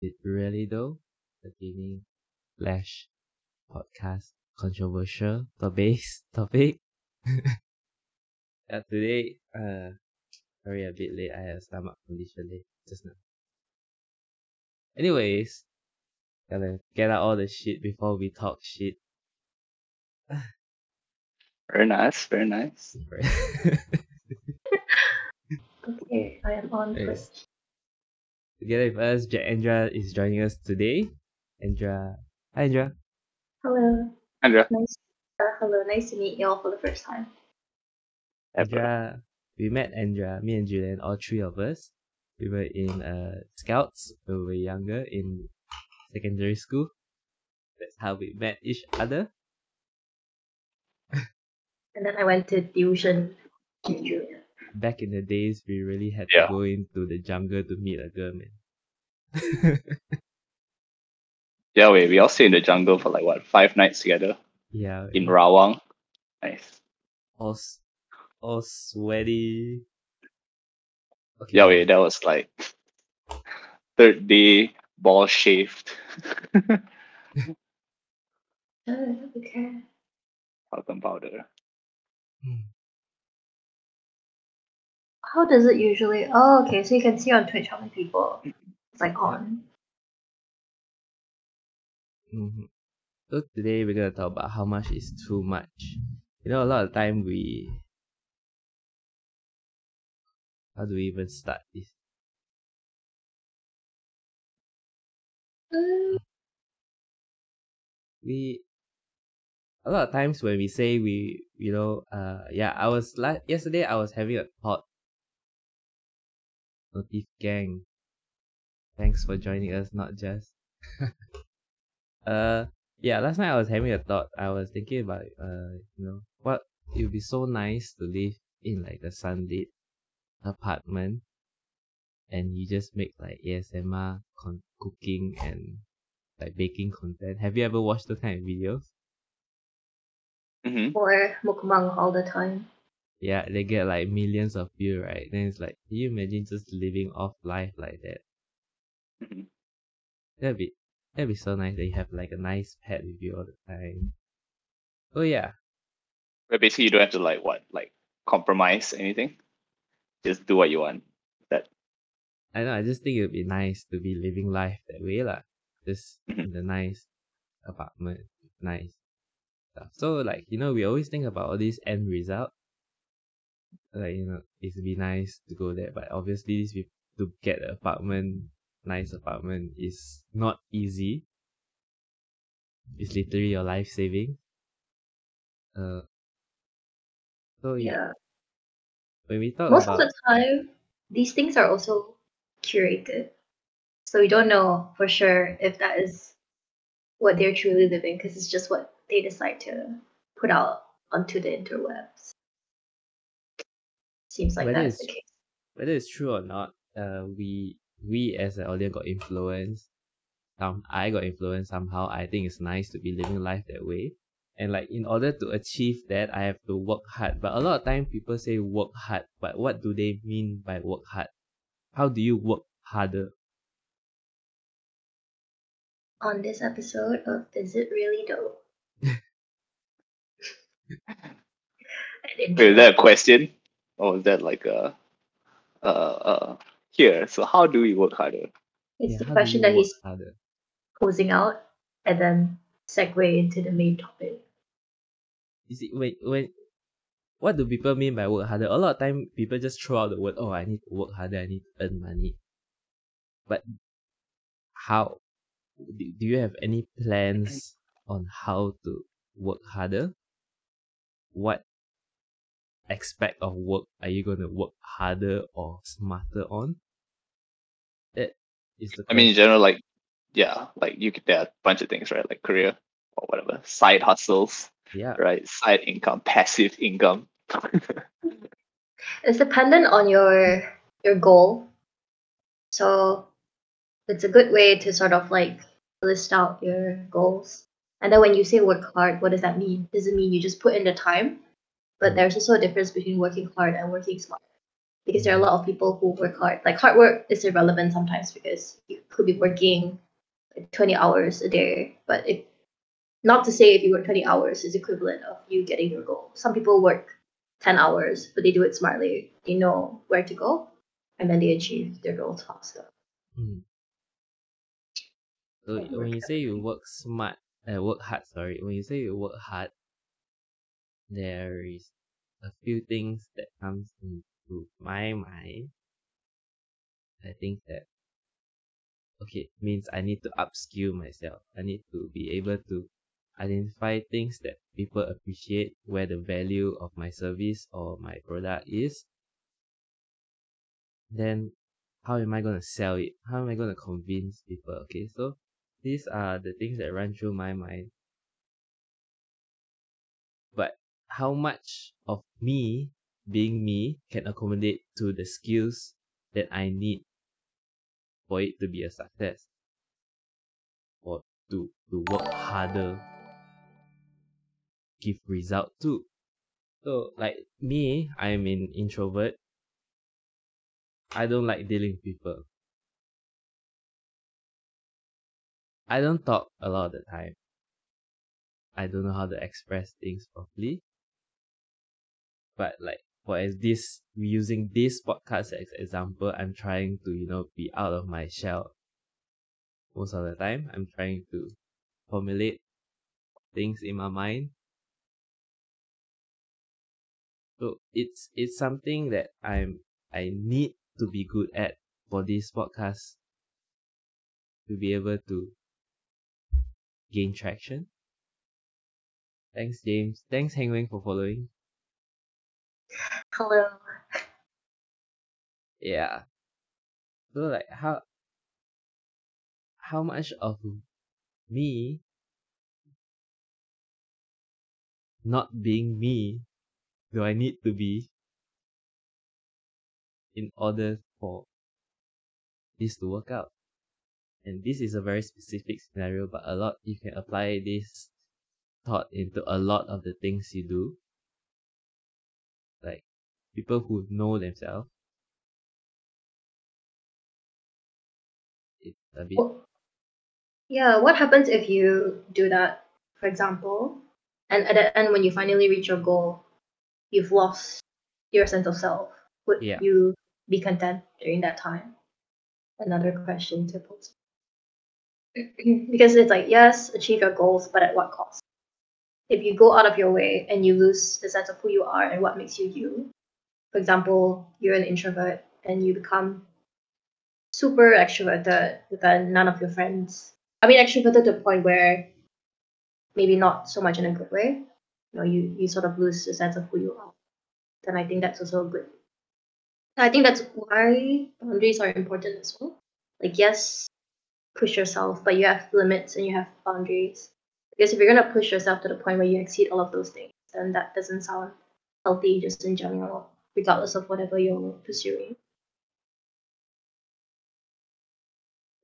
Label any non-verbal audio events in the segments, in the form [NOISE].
it really though? The gaming flash podcast controversial topic [LAUGHS] topic. yeah, today uh sorry a bit late. I have stomach condition late just now. Anyways, gotta get out all the shit before we talk shit. [SIGHS] Very nice, very nice. [LAUGHS] [LAUGHS] Okay, I am on Yes. Twitch. Together with us, Jack Andra is joining us today. Andra, hi Andra. Hello. Andra. Nice. Uh, hello. Nice to meet you all for the first time. Andra, we met Andra, me and Julian, all three of us. We were in uh, scouts when we were younger in secondary school. That's how we met each other. And then I went to tuition with Julia. Back in the days, we really had Yeah. to go into the jungle to meet a girl, man. [LAUGHS] yeah, wait, we all stayed in the jungle for like what five nights together yeah, in Rawang. Nice. all, all sweaty. Okay. Yeah, wait, that was like third day, ball shaved, [LAUGHS] Oh, okay. talcum powder. Hmm. How does it usually? Oh, okay. So you can see on Twitch how many people it's like on. hmm So today we're gonna talk about how much is too much. You know, a lot of time we. How do we even start this? Mm, We. A lot of times when we say we, you know, uh, yeah, I was like yesterday. I was having a thought. Notif gang. Thanks for joining us, not just. [LAUGHS] uh, yeah, last night I was having a thought. I was thinking about, uh, you know, what it would be so nice to live in like a sunlit apartment, and you just make like ASMR con- cooking and like baking content. Have you ever watched those kind of videos? Mm-hmm. or mukbang all the time. Yeah, they get like millions of views, right? Then it's like, can you imagine just living off life like that? hmm That'd be that'd be so nice that you have like a nice pet with you all the time. Oh yeah, But basically, you don't have to like what, like compromise anything. Just do what you want. That I know. I just think it would be nice to be living life that way, lah. Just Mhm. in the nice apartment, nice stuff. So like you know, we always think about all these end result. Like you know, it'd be nice to go there, but obviously, this we- to get an apartment, nice apartment, is not easy. It's literally your life saving. Uh. So yeah, Yeah. when we talk Most about of the time, these things are also curated. So we don't know for sure if that is what they're truly living because it's just what they decide to put out onto the interwebs. Seems like Whether that's the it's- case. whether it's true or not, uh, we we as an audience got influenced. Um, I got influenced somehow. I think it's nice to be living life that way, and like in order to achieve that, I have to work hard. But a lot of time people say work hard, but what do they mean by work hard? How do you work harder? On this episode of Is It Really Though? [LAUGHS] And [LAUGHS] wait, is that a question, or is that like a, uh, uh, here? So how do we work harder? It's Yeah, the question that he's harder? posing out and then segue into the main topic. You see, when when what do people mean by work harder? A lot of time people just throw out the word, "Oh, I need to work harder. I need to earn money." But how? Do, do you have any plans on how to work harder? What aspect of work are you going to work harder or smarter on? That is the. I mean, in general, like, yeah, like you could, there are a bunch of things, right? Like career or whatever, side hustles, yeah, right? Side income, passive income. It's dependent on your your goal. So it's a good way to sort of like list out your goals. And then when you say work hard, what does that mean? Does it mean you just put in the time? But there's also a difference between working hard and working smart. because there are a lot of people who work hard. Like hard work is irrelevant sometimes because you could be working like 20 hours a day, but if not to say if you work 20 hours is equivalent of you getting your goal. Some people work 10 hours, but they do it smartly. They know where to go and then they achieve their goals faster. Mm. So when you say you work smart, uh, work hard. Sorry, when you say you work hard, there is a few things that comes into my mind. I think that okay means I need to upskill myself. I need to be able to identify things that people appreciate, where the value of my service or my product is. Then how am I to sell it? How am I to convince people? Okay, so these are the things that run through my mind. How much of me being me can accommodate to the skills that I need for it to be a success? Or to, to work harder, give result too. So like me, I'm an introvert. I don't like dealing with people. I don't talk a lot of the time. I don't know how to express things properly. But like for as this using this podcast as example, I'm trying to, you know, be out of my shell. Most of the time, I'm trying to formulate things in my mind. So it's it's something that I'm I need to be good at for this podcast to be able to gain traction. Thanks, James. Thanks, Hengwen, for following. Hello. Yeah. So like how how much of me not being me do I need to be in order for this to work out? And this is a very specific scenario, but a lot you can apply this thought into a lot of the things you do. Like people who know themselves. It's a bit Well, yeah, what happens if you do that, for example, and at the end when you finally reach your goal, you've lost your sense of self? Would Yeah. you be content during that time? Another question to pose. [CLEARS THROAT] because it's like, yes, achieve your goals, but at what cost? If you go out of your way and you lose the sense of who you are and what makes you you, for example, you're an introvert and you become super extroverted, then none of your friends. I mean, extroverted to the point where maybe not so much in a good way. You know, you you sort of lose the sense of who you are. Then I think that's also good. I think that's why boundaries are important as well. Like, yes, push yourself, but you have limits and you have boundaries. Because if you're gonna push yourself to the point where you exceed all of those things, then that doesn't sound healthy just in general, regardless of whatever you're pursuing.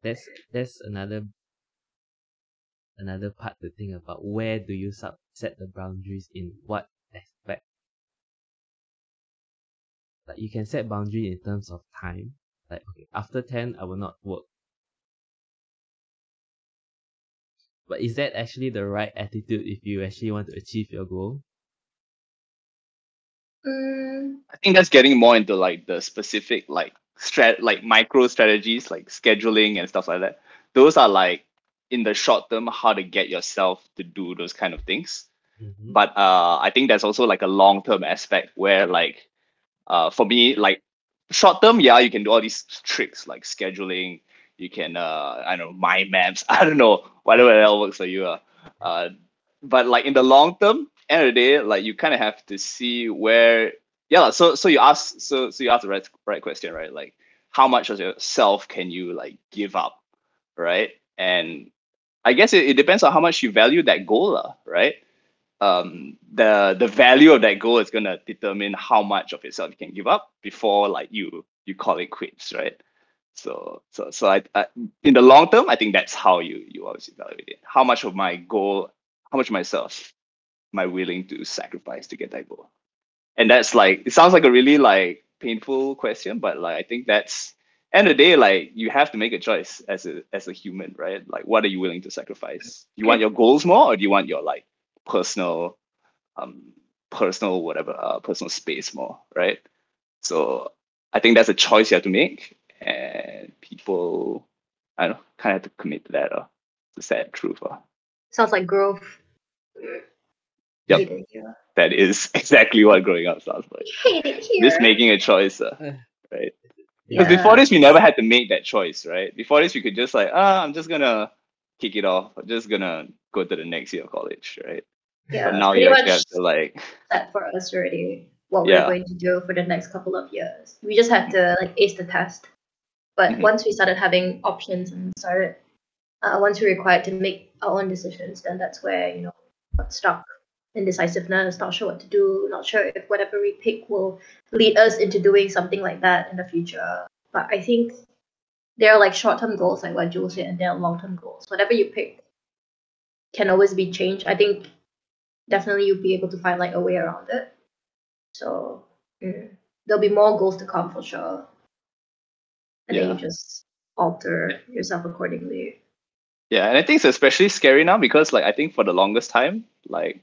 that's that's another another part to think about. Where do you sub- set the boundaries in what aspect? Like you can set boundary in terms of time. Like okay after 10 i will not work but is that actually the right attitude if you actually want to achieve your goal Mm, I think that's getting more into like the specific like strat like micro strategies like scheduling and stuff like that. Those are like in the short term how to get yourself to do those kind of things. Mhm. But uh I think there's also like a long term aspect where like uh for me like short term yeah you can do all these tricks like scheduling you can uh I don't know mind maps. [LAUGHS] I don't know whatever else works for you uh, uh but like in the long term end of the day like you kind of have to see where yeah so so you ask so so you ask the right right question right? Like how much of yourself can you like give up right? And I guess it, it depends on how much you value that goal right? Um the the value of that goal is gonna determine how much of yourself you can give up before like you you call it quits right so so so I, I in the long term i think that's how you you always evaluate it how much of my goal how much of myself am i willing to sacrifice to get that goal and that's like it sounds like a really like painful question, but like I think that's end of the day, like you have to make a choice as a as a human, right? Like what are you willing to sacrifice? You want your goals more or do you want your like personal um personal whatever uh personal space more, right? So I think that's a choice you have to make and people I don't know, kind of have to commit to that. Uh, it's a sad truth. Uh. Sounds like growth. Yep. Hate it here. That is [LAUGHS] exactly what growing up sounds like. Hate it here. Just making a choice, uh, [SIGHS] right? Because Yeah. before this, we never had to make that choice, right? Before this, we could just like, ah, I'm just gonna kick it off. I'm just gonna go to the next year of college, right? yeah, but now you actually have to like, set for us already what Yeah. we're going to do for the next couple of years. We just have to like ace the test. But Mhm. once we started having options and started, uh, once we required to make our own decisions, then that's where you know got stuck. Indecisiveness, not sure what to do, not sure if whatever we pick will lead us into doing something like that in the future. But I think there are like short term goals, like what Jules said, and there are long term goals. Whatever you pick can always be changed. I think definitely you'll be able to find like a way around it. So mm, there'll be more goals to come for sure. And then you just alter yourself accordingly. yeah. And I think it's especially scary now because like I think for the longest time, like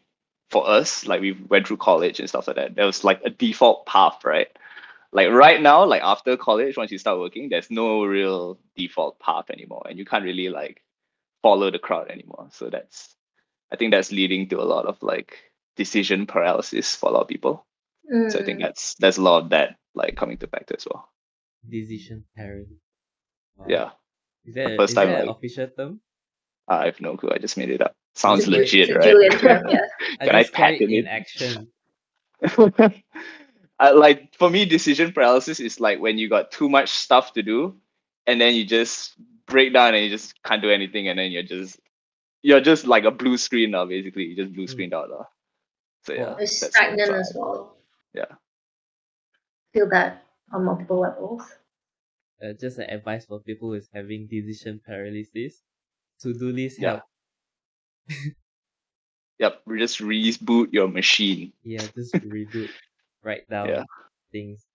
for us, like we went through college and stuff like that, there was like a default path, right? Like right now, like after college, once you start working, there's no real default path anymore, and you can't really like follow the crowd anymore. So that's, I think that's leading to a lot of like decision paralysis for a lot of people. So I think Mm, that's there's a lot of that like coming to factor as well. Decision paralysis. Wow. Yeah, Is that, first is time, that an like- official term? I have no clue. I just made it up. Sounds It's legit, it's right? Julian [LAUGHS] term, yeah. I Can I just call it in it? action. [LAUGHS] I, like for me, decision paralysis is like when you got too much stuff to do, and then you just break down and you just can't do anything, and then you're just you're just like a blue screen now. Basically, you just blue Mm. screened out now. So yeah, It's stagnant as well. Yeah. Feel that on multiple levels. Uh, just an advice for people who is having decision paralysis. To do list Yeah. help. [LAUGHS] Yep, just reboot your machine. Yeah, just [LAUGHS] reboot. Write down Yeah. things.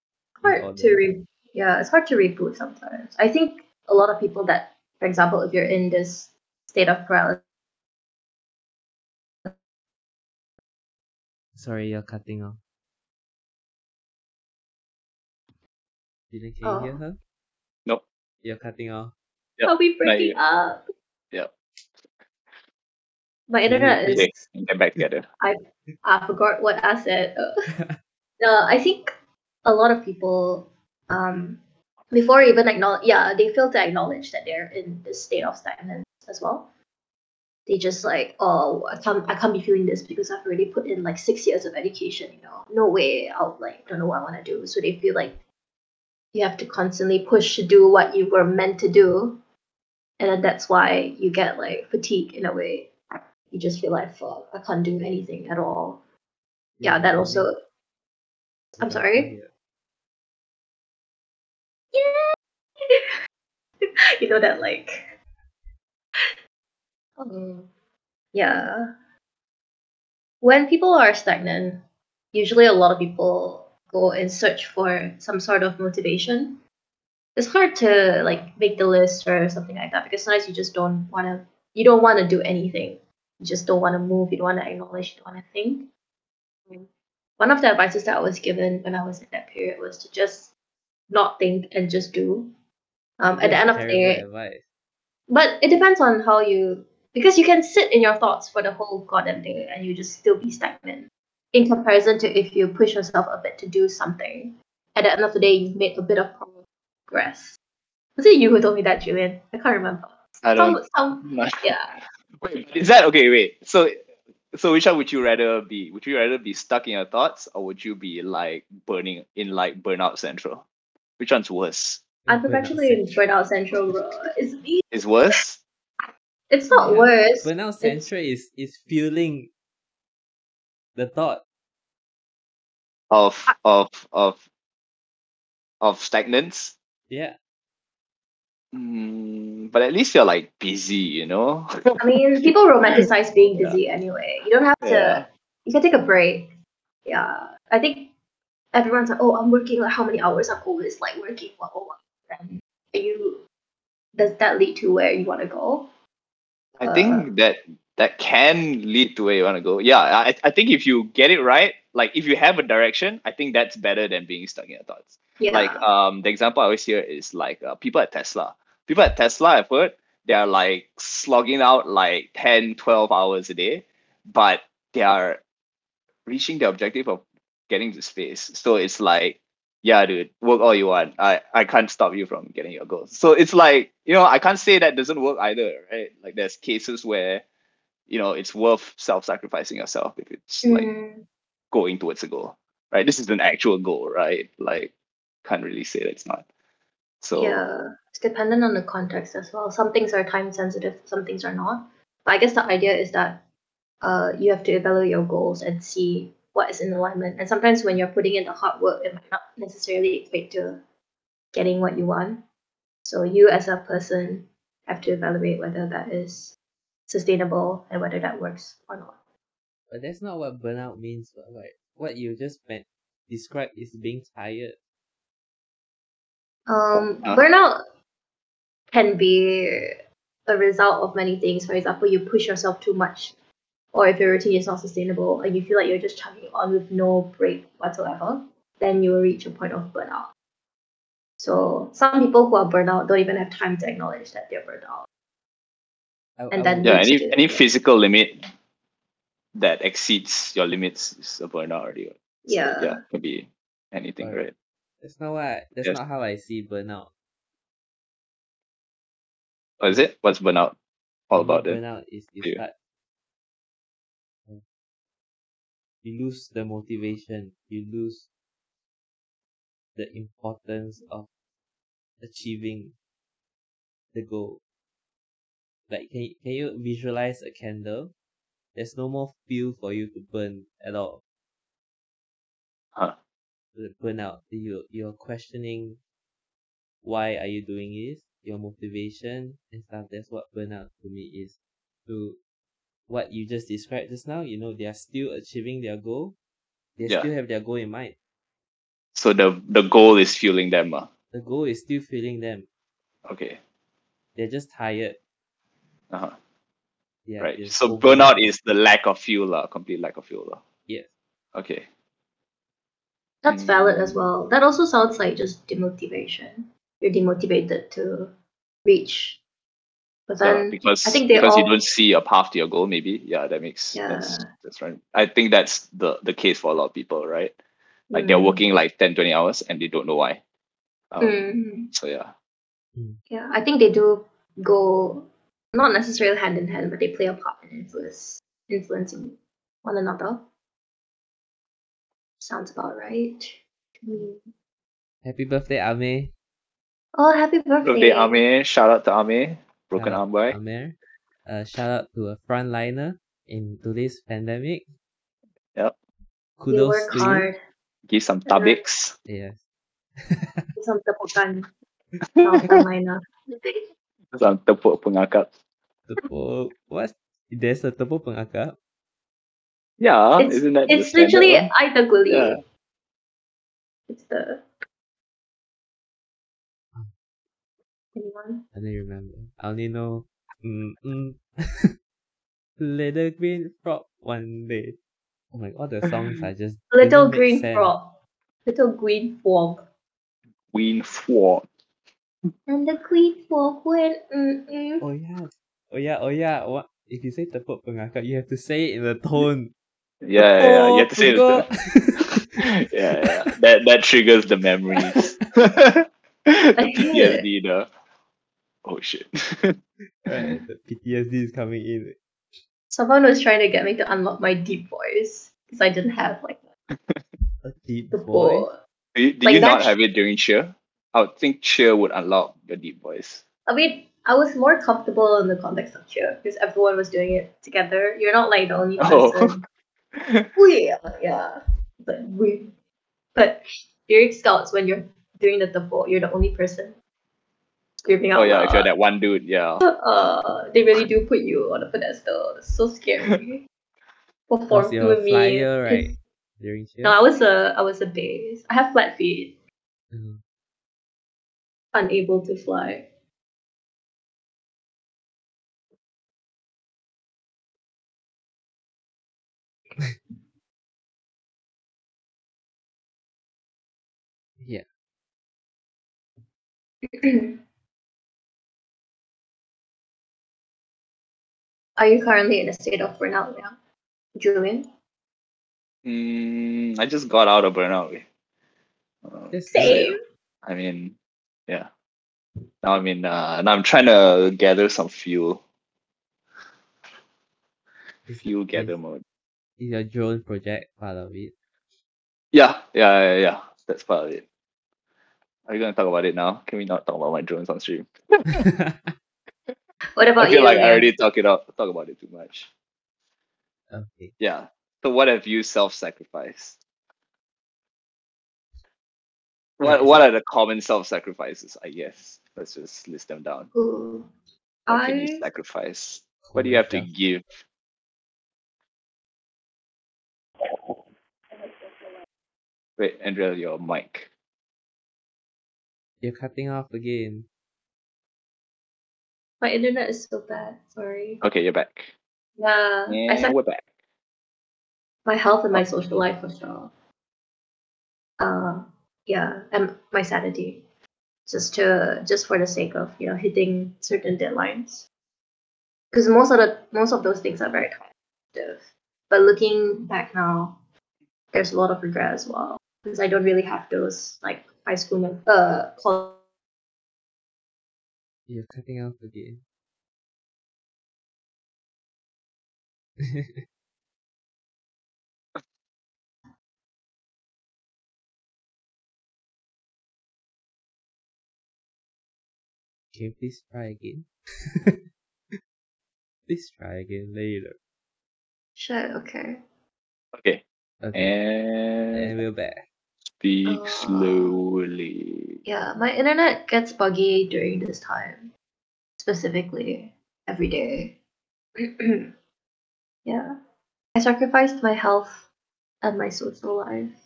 hard to re yeah it's hard to reboot sometimes i think a lot of people that for example if you're in this state of paralysis Sorry, you're cutting off. Didn't can Oh. you hear her? Nope. You're cutting off. Yep, i'll be breaking up Yep. my internet is Okay, get back together. i forgot what i said [LAUGHS] no i think a lot of people um before even acknowledge yeah they fail to acknowledge that they're in this state of stagnance as well they just like oh i can't i can't be feeling this because i've already put in like six years of education you know no way i'll like don't know what i want to do so they feel like you have to constantly push to do what you were meant to do. And then that's why you get like fatigue in a way. You just feel like fuck i can't do anything at all. Yeah that also I'm sorry? Yeah, [LAUGHS] you know that like um, yeah. When people are stagnant usually a lot of people go and search for some sort of motivation it's hard to like make the list or something like that because sometimes you just don't want to you don't want to do anything you just don't want to move you don't want to acknowledge you don't want to think one of the advices that I was given when I was in that period was to just not think and just do. Um, at the end of the day, advice. but it depends on how you because you can sit in your thoughts for the whole goddamn day and you just still be stagnant. In comparison to if you push yourself a bit to do something, at the end of the day you've made a bit of progress. Was it you who told me that, Julian? I can't remember. I don't. some, [LAUGHS] yeah. Wait, is that okay? Wait, so so which one would you rather be? Would you rather be stuck in your thoughts, or would you be like burning in like burnout central? Which one's worse? I'm Burnout perpetually in Central. burnout central, bro. Is It's me. Is worse? It's not Yeah. worse. Burnout It's- Central is is fueling the thought. of of of of stagnance. Yeah. Mm, but at least you're like busy, you know. I mean, people romanticize being busy anyway. You don't have to. Yeah. You can take a break. Yeah, I think everyone's like, oh, I'm working like how many hours? I'm always like working, blah blah blah. And are you does that lead to where you want to go? I Uh, think that that can lead to where you want to go. Yeah, I I think if you get it right, like if you have a direction, I think that's better than being stuck in your thoughts. Yeah. Like um, the example I always hear is like uh, people at Tesla. People at Tesla, I've heard, they are like slogging out like 10, 12 hours a day, but they are reaching the objective of getting to space. So it's like, yeah, dude, work all you want. I, I can't stop you from getting your goals. So it's like, you know, I can't say that doesn't work either, right? Like there's cases where, you know, it's worth self-sacrificing yourself if it's like Mm, going towards a goal, right? This is an actual goal, right? Like, can't really say that it's not. So yeah, it's dependent on the context as well. Some things are time sensitive, some things are not. But I guess the idea is that uh, you have to evaluate your goals and see what is in alignment. And sometimes when you're putting in the hard work, it might not necessarily equate to getting what you want. So you as a person have to evaluate whether that is sustainable and whether that works or not. But that's not what burnout means. Like what you just meant describe is being tired. Um, Uh. burnout can be a result of many things. For example, you push yourself too much, or if your routine is not sustainable and you feel like you're just chugging on with no break whatsoever, then you will reach a point of burnout. So some people who are burnout don't even have time to acknowledge that they're burnt out. I, And I then yeah, any to- any physical limit that exceeds your limits is a burnout already. So, Yeah. yeah, could be anything, Alright. right? that's not what I, that's Yes. not how I see burnout. Or is it? What's burnout all For about then? Burnout is you to you? start you lose the motivation, you lose the importance of achieving the goal. Like can you, can you visualize a candle? There's no more fuel for you to burn at all. Huh. The burnout. You you're questioning why are you doing this? Your motivation and stuff. That's what burnout to me is. To what you just described just now, you know, they are still achieving their goal. They Yeah. still have their goal in mind. So the the goal is fueling them. Uh. The goal is still fueling them. Okay. They're just tired. Uh-huh. Yeah. right. So overwhelmed. burnout is the lack of fuel, uh, complete lack of fuel. Uh. Yes. Okay. That's valid as Mm. well. That also sounds like just demotivation. You're demotivated to reach. But Yeah, because I think they because you don't see a path to your goal, maybe. Yeah, that makes that's Yeah. that's right. I think that's the the case for a lot of people, right? Like they're Mm. working like 10, 20 hours and they don't know why. Um, Mm. So yeah. Yeah, I think they do go not necessarily hand in hand, but they play a part in influence influencing one another. Sounds about right to me. Happy birthday, Ame. Oh, happy birthday! Birthday Ame, shout out to Ame, broken arm boy. Amer. Uh, shout out to a frontliner in today's pandemic. Yep. You Kudos work to hard. Give some Yeah. tabiks. you. Yes. Some [LAUGHS] tepukan. Frontliner. Some tepuk pengakap. Tepuk. What? There's a tepuk pengakap. Yeah, It's, isn't that it's standard literally one? Aita Guli. Yeah. It's the anyone? I don't remember. I only know. Mm, mm. [LAUGHS] Little green frog one day. Oh my god, the songs are just [LAUGHS] Little green sense. frog. Little green frog. Queen Ford. And the green frog went mm mm. Oh yeah. Oh yeah, oh yeah. What if you say tepuk pengakap, you have to say it in a tone. Yeah, yeah, yeah. You have to say it. [LAUGHS] Yeah, yeah. That that triggers the memories. [LAUGHS] the PTSD, the oh shit. [LAUGHS] right, the PTSD is coming in. Someone was trying to get me to unlock my deep voice because I didn't have like A deep the voice. full. Did, you- did Like you not that- have it during cheer? I would think cheer would unlock your deep voice. I mean, I was more comfortable in the context of cheer because everyone was doing it together. You're not like the only Oh. person. [LAUGHS] Oh yeah, yeah. But we, but during scouts when you're doing the tepuk, you're the only person screaming out. oh yeah, if you're that one dude, yeah. Uh, they really do put you on a pedestal. It's so scary. Perform Because to me. flyer, right? during cheer? No, I was a I was a base. I have flat feet, Uh, unable to fly. Yeah. [CLEARS THROAT] Are you currently in a state of burnout now, Julian? Mm, I just got out of burnout. Uh, That's so. Same. I mean, yeah. Now I'm in. Uh, now I'm trying to gather some fuel. Is, Fuel is, gather mode. Is your drone project part of it? Yeah, yeah, yeah, yeah. That's part of it. Are you gonna talk about it now? Can we not talk about my drones on stream? [LAUGHS] What about I feel you? like I already talk it up, talk about it too much. okay. Yeah. So what have you self-sacrificed? What What are the common self-sacrifices? I guess let's just list them down. Ooh. What can you I sacrifice? What do you have to give? Wait, Andrea, your mic. You're cutting off again. my internet is so bad. Sorry. Okay, you're back. Yeah, I And said we're back. my health and my social life for sure. Uh, yeah, and my sanity, just to just for the sake of you know hitting certain deadlines. Because most of the most of those things are very competitive. But looking back now, there's a lot of regret as well because I don't really have those like high school mem- uh college You're cutting off again. You please try again? [LAUGHS] please try again later. Shit. Okay. Okay. Okay. And, And we're back. speak Uh, slowly. Yeah, my internet gets buggy during this time, specifically every day. [CLEARS THROAT] yeah, I sacrificed my health and my social life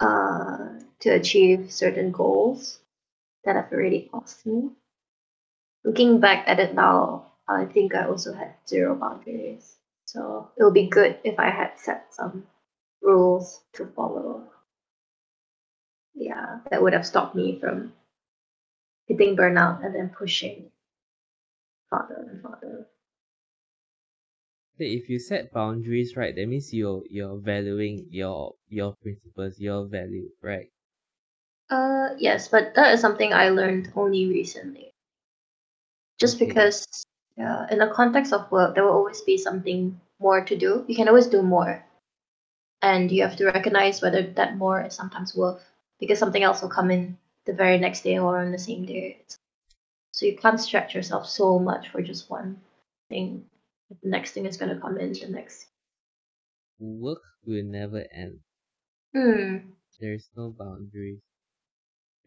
uh, to achieve certain goals that have already passed me. Looking back at it now, I think I also had zero boundaries. So it would be good if I had set some rules to follow. Yeah, that would have stopped me from hitting burnout and then pushing farther and farther. If you set boundaries, right, that means you're you're valuing your your principles, your value, right? Uh, yes, but that is something I learned only recently. Just Okay. because, yeah, in the context of work, there will always be something more to do. You can always do more, and you have to recognize whether that more is sometimes worth because something else will come in the very next day or on the same day. So you can't stretch yourself so much for just one thing. The next thing is gonna come in the next. Work will never end. Hmm. There is no boundaries.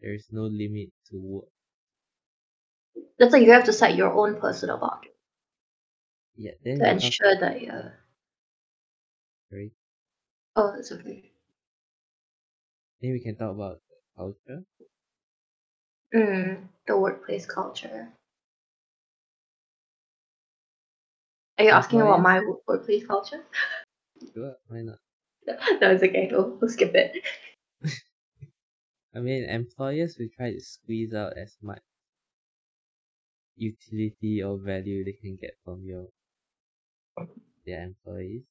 There is no limit to work. That's like you have to set your own personal boundary Yeah, then to ensure that right? Oh, it's okay. Then we can talk about culture. Mm, the workplace culture. Are you asking about my [LAUGHS] workplace culture? Sure, why not? [LAUGHS] no, it's okay. We'll, we'll skip it. [LAUGHS] I mean, employers will try to squeeze out as much utility or value they can get from your their employees.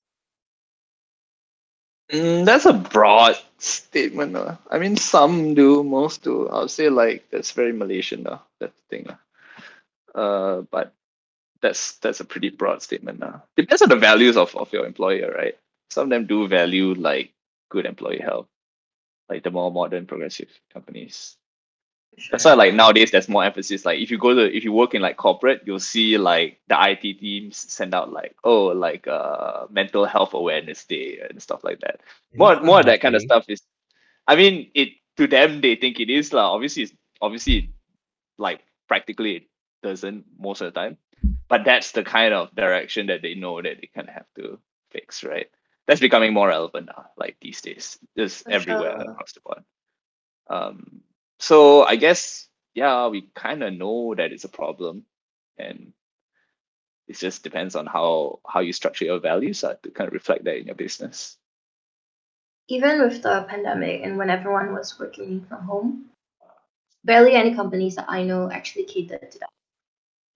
Mm, that's a broad statement. Uh. I mean, some do, most do. I'll say like that's very Malaysian. Uh, that thing. Uh. uh, but that's that's a pretty broad statement. Uh. Depends on the values of, of your employer, right? Some of them do value like good employee health, like the more modern progressive companies. That's why like nowadays there's more emphasis. Like if you go to if you work in like corporate, you'll see like the IT teams send out like oh like uh mental health awareness day and stuff like that. More this more of that kind of stuff is I mean it to them they think it is lah. Obviously it's obviously like practically it doesn't most of the time. But that's the kind of direction that they know that they kind of have to fix, right? that's becoming more relevant now, like these days, just For everywhere sure. across the board. Um, so I guess yeah, we kind of know that it's a problem, and it just depends on how how you structure your values uh, to kind of reflect that in your business. even with the pandemic and when everyone was working from home, barely any companies that I know actually catered to that.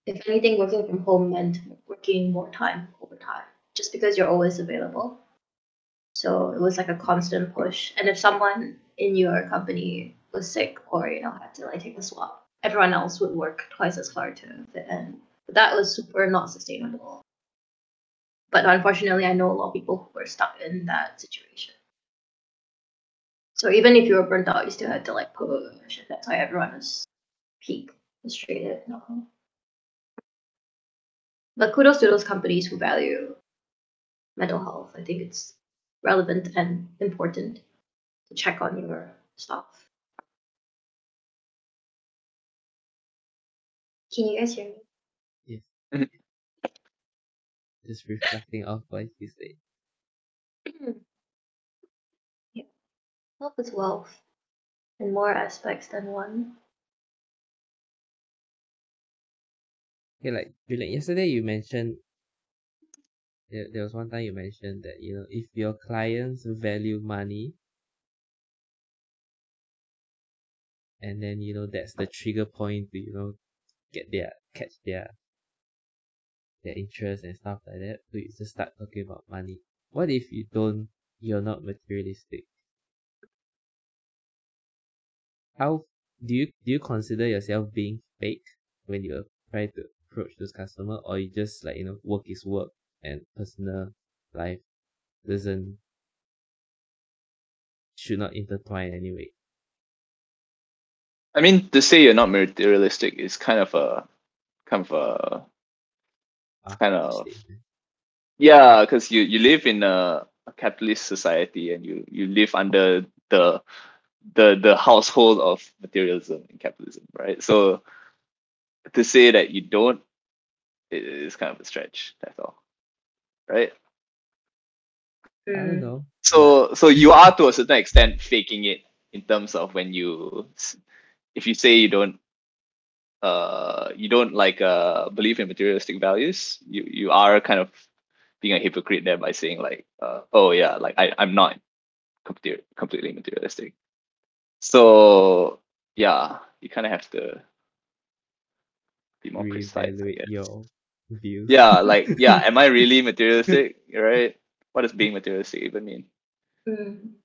If anything, working from home meant working more time over time, just because you're always available. So it was like a constant push. And if someone in your company was sick or you know had to like take a swap, everyone else would work twice as hard to fit in. But that was super not sustainable. But unfortunately, I know a lot of people who were stuck in that situation. So even if you were burnt out, you still had to like push. That's why everyone is peak frustrated now. But kudos to those companies who value mental health. I think it's relevant and important to check on your staff. Can you guys hear me? Yes. [LAUGHS] Just reflecting off what you said. [CLEARS THROAT] Yeah. Health is wealth in more aspects than one. Okay, like Julian, yesterday you mentioned there, there was one time you mentioned that you know if your clients value money and then you know that's the trigger point to you know get their catch their their interest and stuff like that. So you just start talking about money. What if you don't you're not materialistic? How do you do you consider yourself being fake when you try to approach those customer or you just like you know work is work and personal life doesn't should not intertwine anyway I mean, to say you're not materialistic is kind of a kind of a Ah, kind of yeah, because you you live in a, a capitalist society and you you live under the the the household of materialism and capitalism, right? So to say that you don't it is kind of a stretch. That's all, right? I don't know So so you are to a certain extent faking it in terms of when you s- if you say you don't uh you don't like uh believe in materialistic values, you you are kind of being a hypocrite there by saying like uh oh yeah like I I'm not completely completely materialistic. So yeah, you kind of have to be more precise. I reevaluate guess. your views Yeah, like [LAUGHS] yeah, am I really materialistic? Right? What does being materialistic even mean? Mm.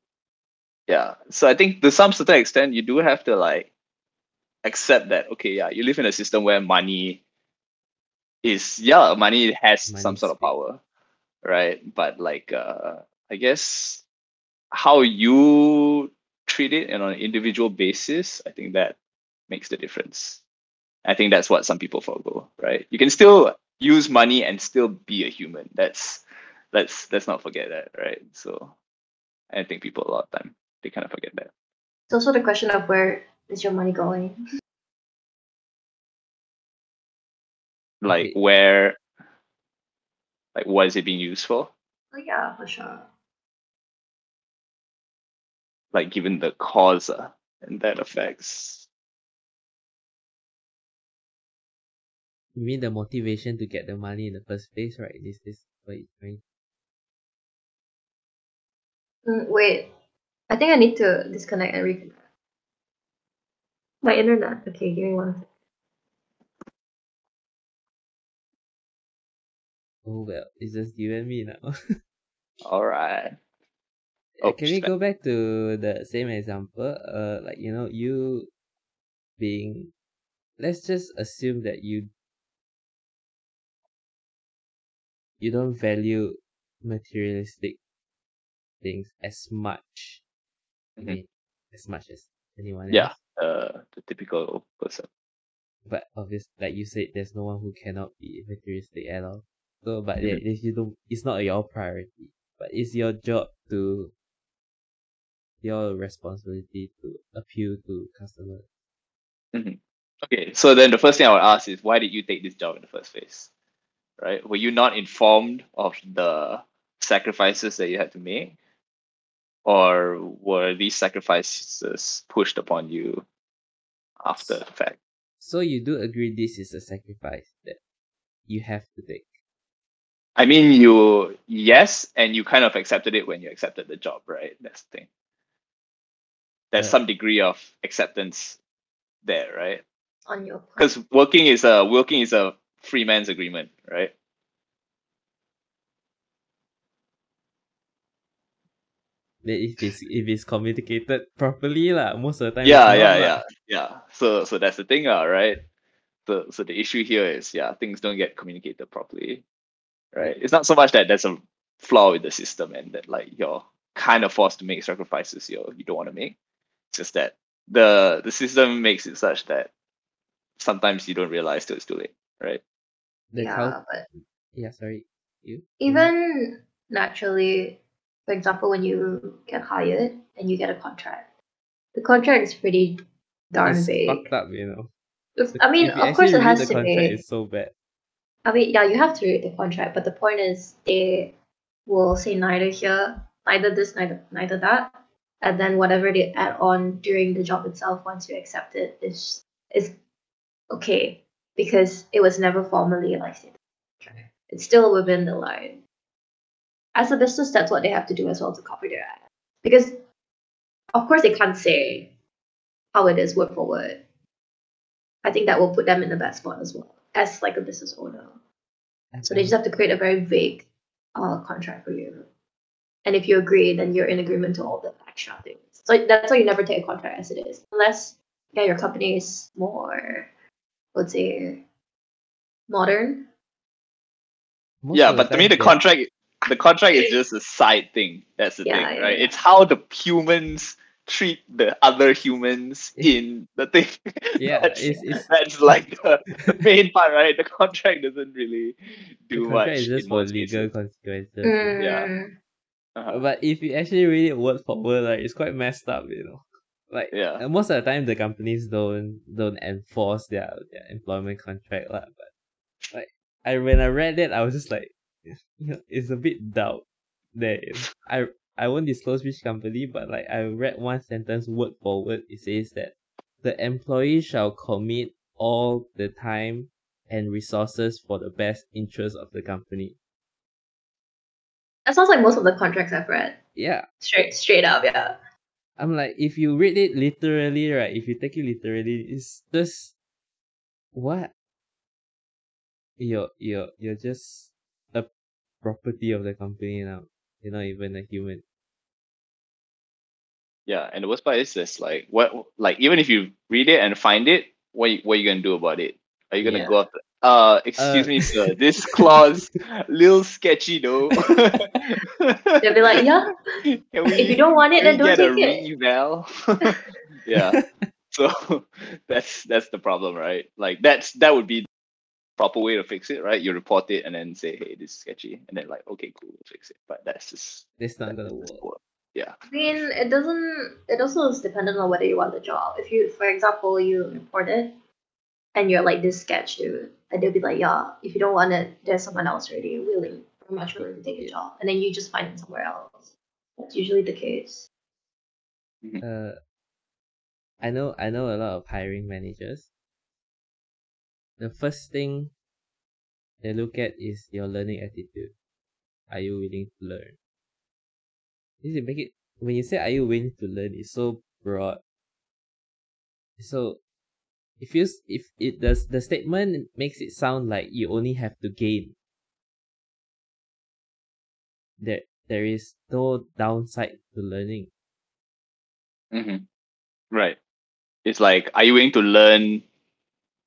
Yeah. So I think to some certain extent, you do have to like accept that okay, yeah, you live in a system where money is yeah, money has some Money sort of power, right? But like uh I guess how you treat it and on an individual basis, I think that makes the difference. I think that's what some people forego, right? You can still use money and still be a human. That's let's let's not forget that, right? So I think people a lot of time they kind of forget that. It's also the question of where is your money going? Like where like what is it being used for? Oh yeah, for sure. Like given the cause uh, and that affects you mean the motivation to get the money in the first place right this is what you're trying Mm, wait, I think I need to disconnect and reconnect. My internet. Okay, give me one. oh well it's just you and me now [LAUGHS] all right. Uh, Oh, can we go back to the same example uh like you know you being let's just assume that you you don't value materialistic things as much I Mhm. mean, as much as anyone Yeah, else uh the typical person. but obviously like you said there's no one who cannot be materialistic at all so but yeah, Mhm. if you don't it's not your priority but it's your job to your responsibility to appeal to customers Mhm. Okay, so then the first thing I would ask is why did you take this job in the first place? Right? Were you not informed of the sacrifices that you had to make, or were these sacrifices pushed upon you after the fact? So you do agree this is a sacrifice that you have to take. I mean, you yes, and you kind of accepted it when you accepted the job, right? That's the thing. There's Uh, some degree of acceptance there, right? on your part. Because working is a working is a free man's agreement, right? That if it's if it's communicated properly, lah, most of the time. yeah, yeah, not, lah. yeah, yeah. So so that's the thing, uh, right? So so the issue here is yeah, things don't get communicated properly, right? It's not so much that there's a flaw with the system and that like you're kind of forced to make sacrifices you you don't want to make. It's just that the the system makes it such that sometimes you don't realize till it's too late, right? The yeah, cul- but yeah, sorry. You? even naturally, for example, when you get hired and you get a contract, the contract is pretty darn it's vague. fucked up, you know. If- I mean, of course, it has the to contract, be. It's so bad. I mean, yeah, you have to read the contract, but the point is they will say neither here, neither this, neither neither that, and then whatever they add on during the job itself, once you accept it, is is okay because it was never formally like stated. in the contract. It's still within the line. As a business, that's what they have to do as well to copy their ad. Because, of course, they can't say how it is word for word. I think that will put them in a bad spot as well as like a business owner. So they just have to create a very vague uh, contract for you. And if you agree, then you're in agreement to all the extra things. So that's why you never take a contract as it is, unless yeah, your company is more, let's say, modern. Most yeah, but to me the contract the contract is just a side thing. That's the Yeah, thing, right? yeah. It's how the humans treat the other humans in the thing. [LAUGHS] Yeah, that's, it's- it's- that's like the, the main part, right? The contract doesn't really the do contract much. is just in for most legal cases. consequences. Yeah. Mm, Uh-huh. But if you actually read it word for word, like it's quite messed up, you know. Like Yeah. most of the time the companies don't don't enforce their, their employment contract lah. But like I when I read it, I was just like, you know, [LAUGHS] it's a bit doubt there. I I won't disclose which company, but like I read one sentence word for word. It says that the employee shall commit all the time and resources for the best interest of the company. that sounds like most of the contracts I've read. Yeah, Straight, straight up, yeah. I'm like, if you read it literally, right? If you take it literally, it's just what you're you're you're just property of the company now. You're not even a human. Yeah, and the worst part is this like what like even if you read it and find it, what you, what are you gonna do about it? Are you gonna Yeah. go up? uh excuse Uh, me sir, this clause [LAUGHS] little sketchy though. [LAUGHS] They'll be like, yeah, we, if you don't want it, then don't get a take it. reval? [LAUGHS] yeah. So that's that's the problem, right? Like that's that would be the proper way to fix it, right? You report it and then say, hey, this is sketchy, and then like, okay, cool, we'll fix it. But that's just That's not that gonna work. work. Yeah. I mean, it doesn't. It also is dependent on whether you want the job. If you, for example, you report it, and you're like this sketch dude, and they'll be like, yeah, if you don't want it, there's someone else already willing, pretty much willing to take the job, and then you just find it somewhere else. That's usually the case. Uh, I know I know a lot of hiring managers. The first thing they look at is your learning attitude. Are you willing to learn? This is make it when you say are you willing to learn, it's so broad. So if you if it does the statement makes it sound like you only have to gain. There there is no downside to learning. hmm Right. It's like, are you willing to learn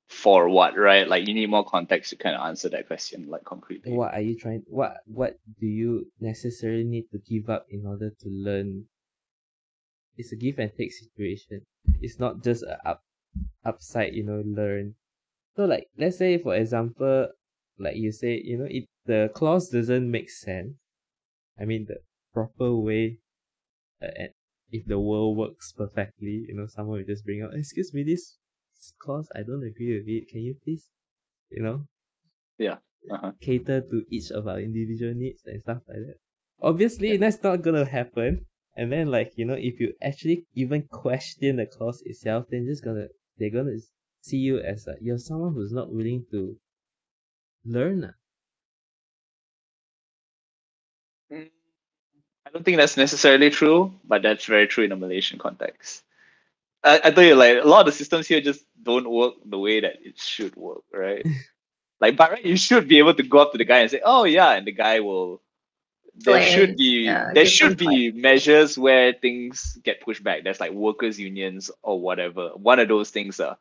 for what, right? Like you need more context to kind of answer that question, like concretely. what are you trying what what do you necessarily need to give up in order to learn it's a give and take situation it's not just a up upside you know learn so like let's say for example like you say you know if the clause doesn't make sense i mean the proper way uh, if the world works perfectly you know someone will just bring out excuse me this clause i don't agree with it can you please you know Uh-huh. cater to each of our individual needs and stuff like that. obviously that's not gonna happen. And then like, you know, if you actually even question the course itself, then just gonna they're gonna see you as a, you're someone who's not willing to learn. Mm, I don't think that's necessarily true, but that's very true in a Malaysian context. I, I tell you, like a lot of the systems here just don't work the way that it should work, right? [LAUGHS] like, but right, you should be able to go up to the guy and say, "Oh yeah," and the guy will. There Explain, should be yeah, there should some be measures where things get pushed back. There's like workers' unions or whatever. One of those things, uh,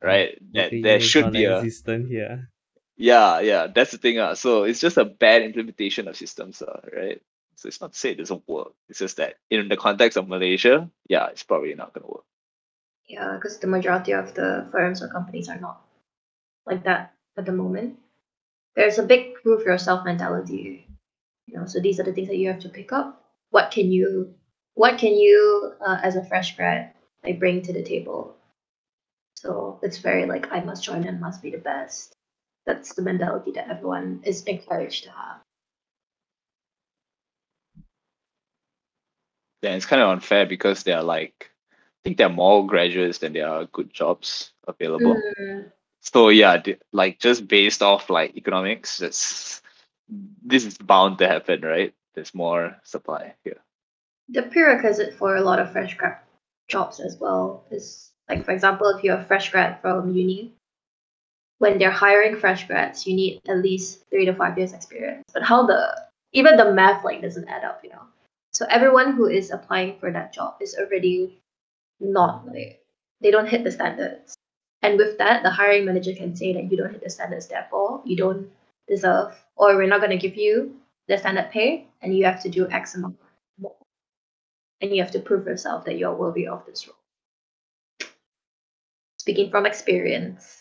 right? that there should be a non-existent here. yeah, yeah, that's the thing. Uh. So it's just a bad implementation of systems, uh, right? So it's not to say it doesn't work. It's just that in the context of Malaysia, yeah, it's probably not gonna work. Yeah, because the majority of the firms or companies are not like that at the moment. There's a big prove yourself mentality. You know, so these are the things that you have to pick up. What can you, what can you, uh, as a fresh grad, like bring to the table? So it's very like I must join and must be the best. That's the mentality that everyone is encouraged to have. Yeah, it's kind of unfair because they are like, think there are more graduates than there are good jobs available. Mm, So yeah, like just based off like economics, that's this is bound to happen, right? There's more supply here. the prerequisite for a lot of fresh grad jobs as well is like for example if you're a fresh grad from uni when they're hiring fresh grads you need at least three to five years experience but how the even the math like doesn't add up you know so everyone who is applying for that job is already not like they don't hit the standards and with that the hiring manager can say that you don't hit the standards therefore you don't deserve or we're not going to give you the standard pay and you have to do x amount more and you have to prove yourself that you're worthy of this role. Speaking from experience.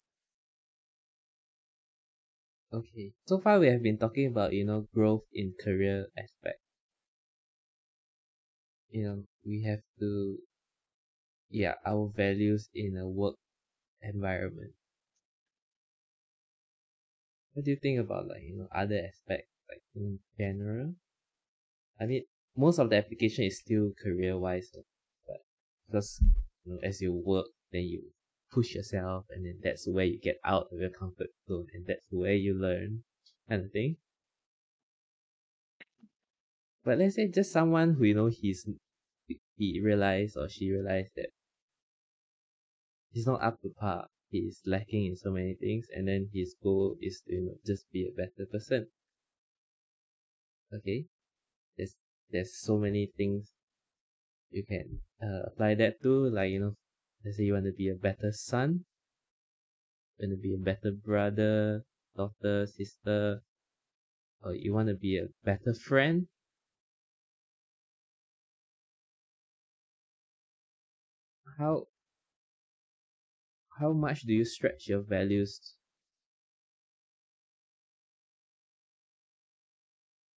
Okay. So far we have been talking about, you know, growth in career aspect. You know, we have to yeah, our values in a work environment. What do you think about like, you know, other aspects like in general? I mean most of the application is still career wise uh, but because you know, as you work then you push yourself and then that's where you get out of your comfort zone and that's where you learn kind of thing. But let's say just someone who you know he's he realized or she realized that he's not up to par. He's lacking in so many things and then his goal is to you know just be a better person. Okay? There's there's so many things you can uh, apply that to like you know let's say you want to be a better son you want to be a better brother daughter sister or you want to be a better friend how how much do you stretch your values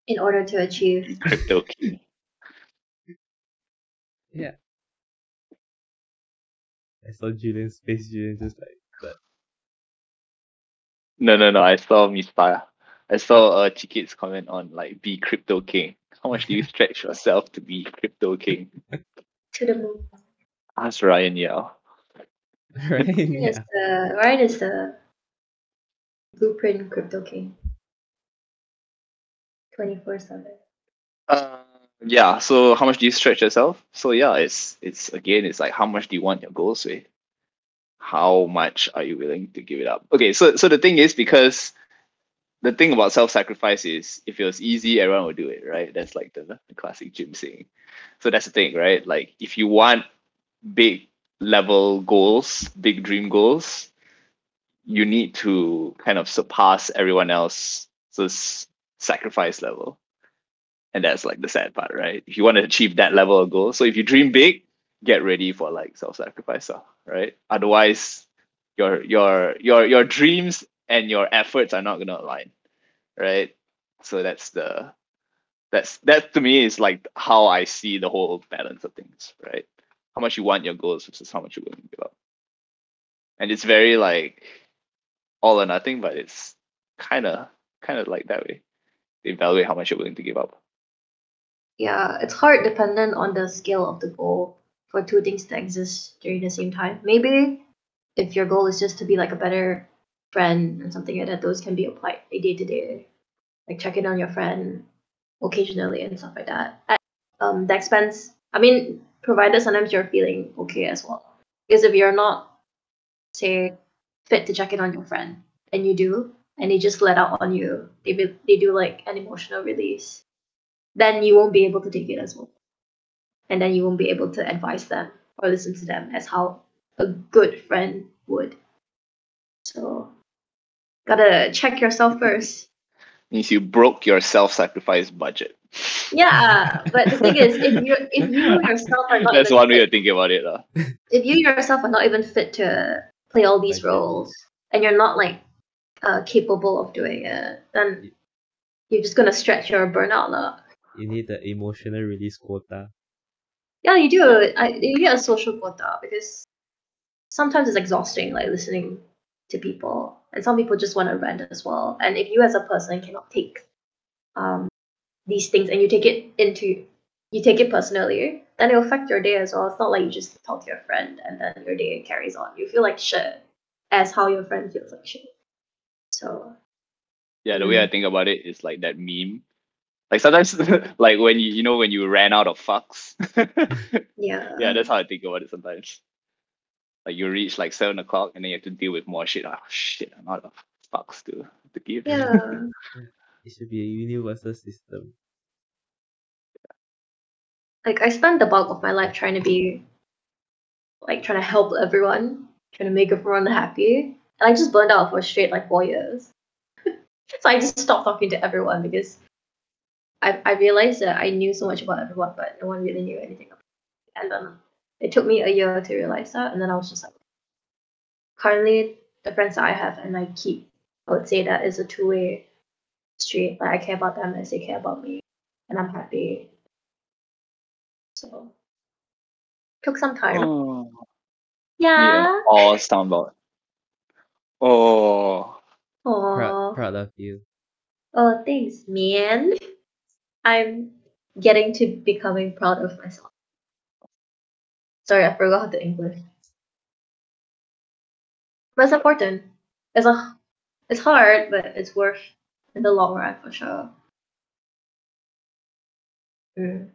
in order to achieve. [LAUGHS] Crypto key. yeah I saw Julian's face Julian just like but No, no, no. I saw Mista. I saw uh Chikit's comment on like be crypto king. How much do you [LAUGHS] stretch yourself to be crypto king? To the moon. Ask Ryan Yao. right [LAUGHS] Ryan yeah is the Ryan is the blueprint crypto king. Twenty four seven. Uh, yeah. So how much do you stretch yourself? So yeah, it's it's again, it's like how much do you want your goals with? How much are you willing to give it up? Okay, so so the thing is because the thing about self-sacrifice is if it was easy, everyone would do it, right? That's like the, the classic gym saying. So that's the thing, right? Like if you want big level goals, big dream goals, you need to kind of surpass everyone else's sacrifice level. And that's like the sad part, right? If you want to achieve that level of goal, so if you dream big, get ready for like self-sacrifice, uh, right? Otherwise, your your your your dreams and your efforts are not gonna align, right? So that's the that's that to me is like how I see the whole balance of things, right? How much you want your goals versus how much you're willing to give up. And it's very like all or nothing, but it's kind of kind of like that way. Evaluate how much you're willing to give up. Yeah, it's hard dependent on the scale of the goal for two things to exist during the same time. Maybe if your goal is just to be like a better friend and something like that, those can be applied a day to day, like checking on your friend occasionally and stuff like that. At um, the expense, I mean, provided sometimes you're feeling okay as well. Because if you're not, say, fit to check in on your friend, and you do, and they just let out on you, they be, they do like an emotional release, then you won't be able to take it as well, and then you won't be able to advise them or listen to them as how a good friend would. So, gotta check yourself first. Means you broke your self-sacrifice budget. Yeah, [LAUGHS] but the thing is, if you if you yourself are not That's even one way fit, of thinking about it. lah. if you yourself are not even fit to play all these Like roles, and you're not like uh, capable of doing it, then you're just gonna stretch your burnout. lah. You need the emotional release quota. Yeah, you do. I, you need a social quota because sometimes it's exhausting, like listening to people, and some people just want to rant as well. And if you as a person cannot take um, these things and you take it into you take it personally, then it'll affect your day as well. It's not like you just talk to your friend and then your day carries on. You feel like shit as how your friend feels like shit. So Yeah, the way mm. I think about it is like that meme. Like sometimes, [LAUGHS] like when you you know when you ran out of fucks. [LAUGHS] yeah. yeah, that's how I think about it sometimes. Like you reach like seven o'clock and then you have to deal with more shit. Oh shit, I'm out of fucks to to give. Yeah. [LAUGHS] It should be a universal system. like I spent the bulk of my life trying to be like trying to help everyone, trying to make everyone happy. And I just burned out for straight like four years. [LAUGHS] so I just stopped talking to everyone because I I realized that I knew so much about everyone, but no one really knew anything about me. And then it took me a year to realize that, and then I was just like currently the friends that I have and I keep, I would say that is a two way street. Like I care about them as they care about me. And I'm happy so took some time. Oh, Yeah. All soundboard. Oh, Proud, Aw. proud of you. Oh, thanks, man. I'm getting to becoming proud of myself. Sorry, I forgot the English. But it's important. It's a, it's hard, but it's worth in the long run for sure. Mm.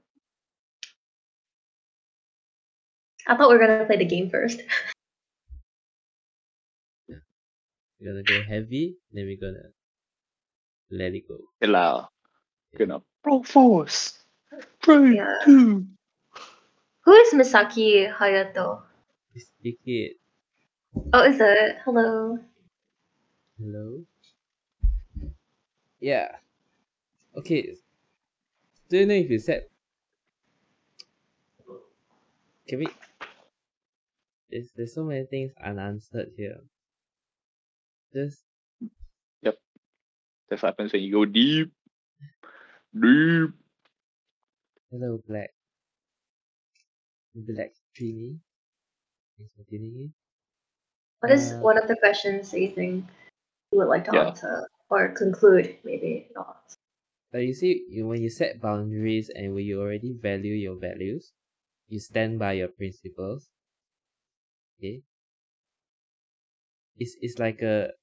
I thought we were gonna play the game first. [LAUGHS] We're gonna go heavy, then we're gonna let it go. allow. Gonna pro force. Three, Yeah. two. Who is Misaki Hayato? Speak it. Oh, is it? Hello. Hello? Yeah. Okay. Do you know if you said Can we there's there's so many things unanswered here. Just Yep. That's what happens when you go deep. Deep. hello black. Black Trini. Thanks for tuning in. What is Uh, one of the questions that you think you would like to Yeah. answer or conclude? Maybe not. But you see, when you set boundaries and when you already value your values, you stand by your principles. Okay. It's it's like a.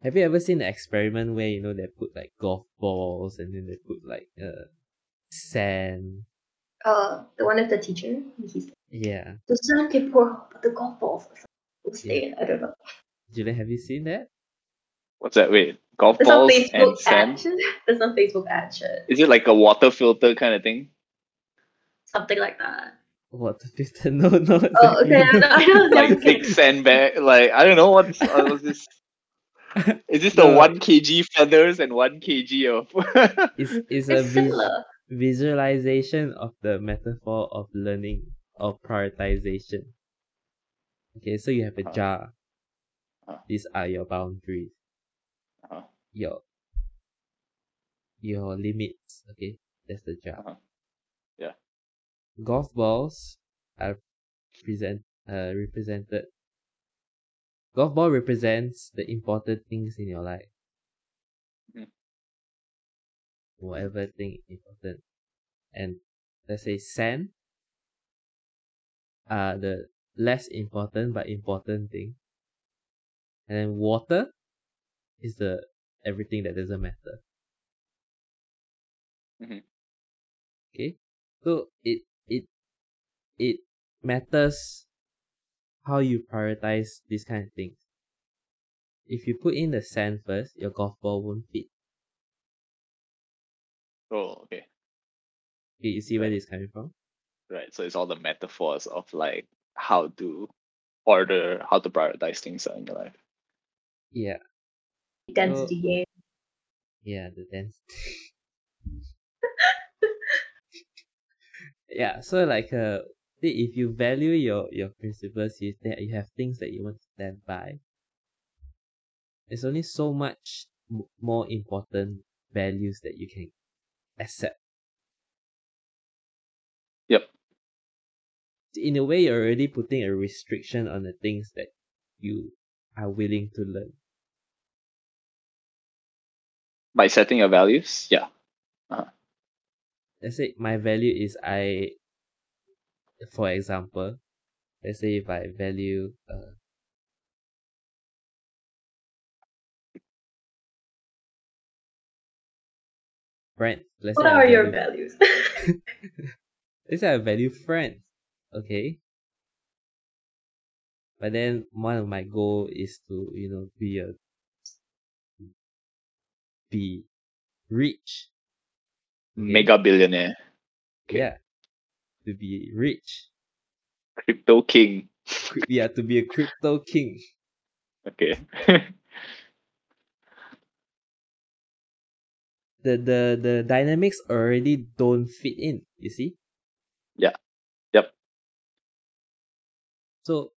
Have you ever seen an experiment where you know they put like golf balls and then they put like uh sand? Uh, the one of the teacher. He's Yeah. the sand can pour, but the golf balls will stay. I don't know. Julian, have you seen that? What's that? Wait, golf There's some balls Facebook and sand. shit. [LAUGHS] There's some Facebook ad shit. Is it like a water filter kind of thing? Something like that. What the fifth? [LAUGHS] No, no. Oh, okay. I know. [LAUGHS] I know like big sandbag. Like I don't know what's uh, what's this. Is this the one kg feathers and one kg of? It's it's a It's vis- similar. visualization of the metaphor of learning or prioritization. Okay, so you have a Uh-huh. jar. Uh-huh. These are your boundaries. Your your limits. Okay, that's the job. Uh-huh. Yeah. Golf balls are present uh represented. Golf ball represents the important things in your life. Mhm. Whatever thing important. and let's say sand are the less important but important thing. And then water is the everything that doesn't matter. Mhm. Okay, so it it it matters how you prioritize these kind of things. If you put in the sand first, your golf ball won't fit. Oh, okay. Okay, you see where this is coming from? Right. So it's all the metaphors of like how to order, how to prioritize things in your life. Yeah, Density game. yeah, the density. [LAUGHS] yeah, so like uh, see, if you value your your principles, you that you have things that you want to stand by. There's only so much m- more important values that you can accept. Yep. In a way, you're already putting a restriction on the things that you are willing to learn. By setting your values, yeah. let's say my value is I, for example, let's say if I value uh, friends. Let's What say I are your value- values? [LAUGHS] [LAUGHS] Let's say I value friends. Okay. But then one of my goal is to you know be a be rich. Okay. Mega billionaire, Okay. Yeah. To be rich. crypto king. Yeah, to be a crypto king. Okay. [LAUGHS] the the the dynamics already don't fit in you see Yeah. Yep. so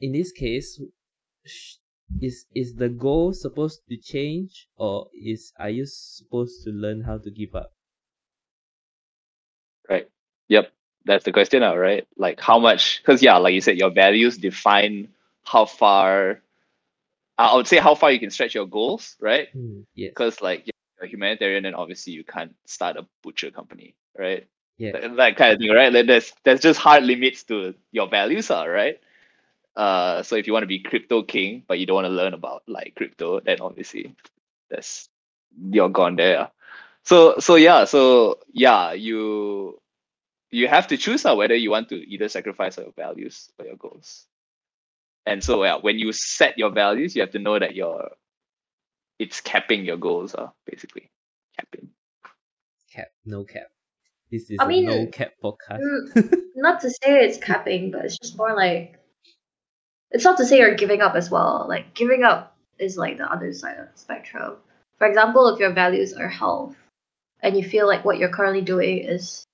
in this case is is the goal supposed to change or is are you supposed to learn how to give up right. Yep. That's the question now, right? Like how much because yeah, like you said, your values define how far I would say how far you can stretch your goals, right? Hmm, yes Because like you're a humanitarian and obviously you can't start a butcher company, right? yeah that, that kind of thing, right? Like there's there's just hard limits to your values are, right? Uh so if you want to be crypto king, but you don't want to learn about like crypto, then obviously that's you're gone there. So so yeah, so yeah, you you have to choose uh, whether you want to either sacrifice your values or your goals. And so yeah, when you set your values, you have to know that you're it's capping your goals, uh, basically. Capping. cap no cap this is I a mean, no cap podcast not to say it's capping, but it's just more like it's not to say you're giving up as well. Like giving up is like the other side of the spectrum. For example, if your values are health and you feel like what you're currently doing is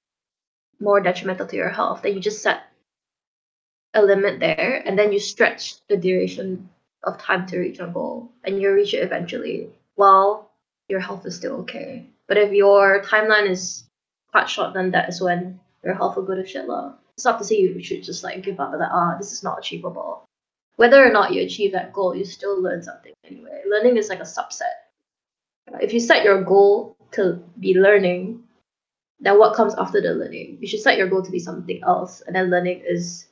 more detrimental to your health, then you just set a limit there and then you stretch the duration of time to reach your goal and you reach it eventually while your health is still okay. But if your timeline is cut short, then that is when your health will go to shit lah. It's not to say you should just like give up and like, ah, this is not achievable. Whether or not you achieve that goal, you still learn something anyway. Learning is like a subset. If you set your goal to be learning, then what comes after the learning? You should set your goal to be something else, and then learning is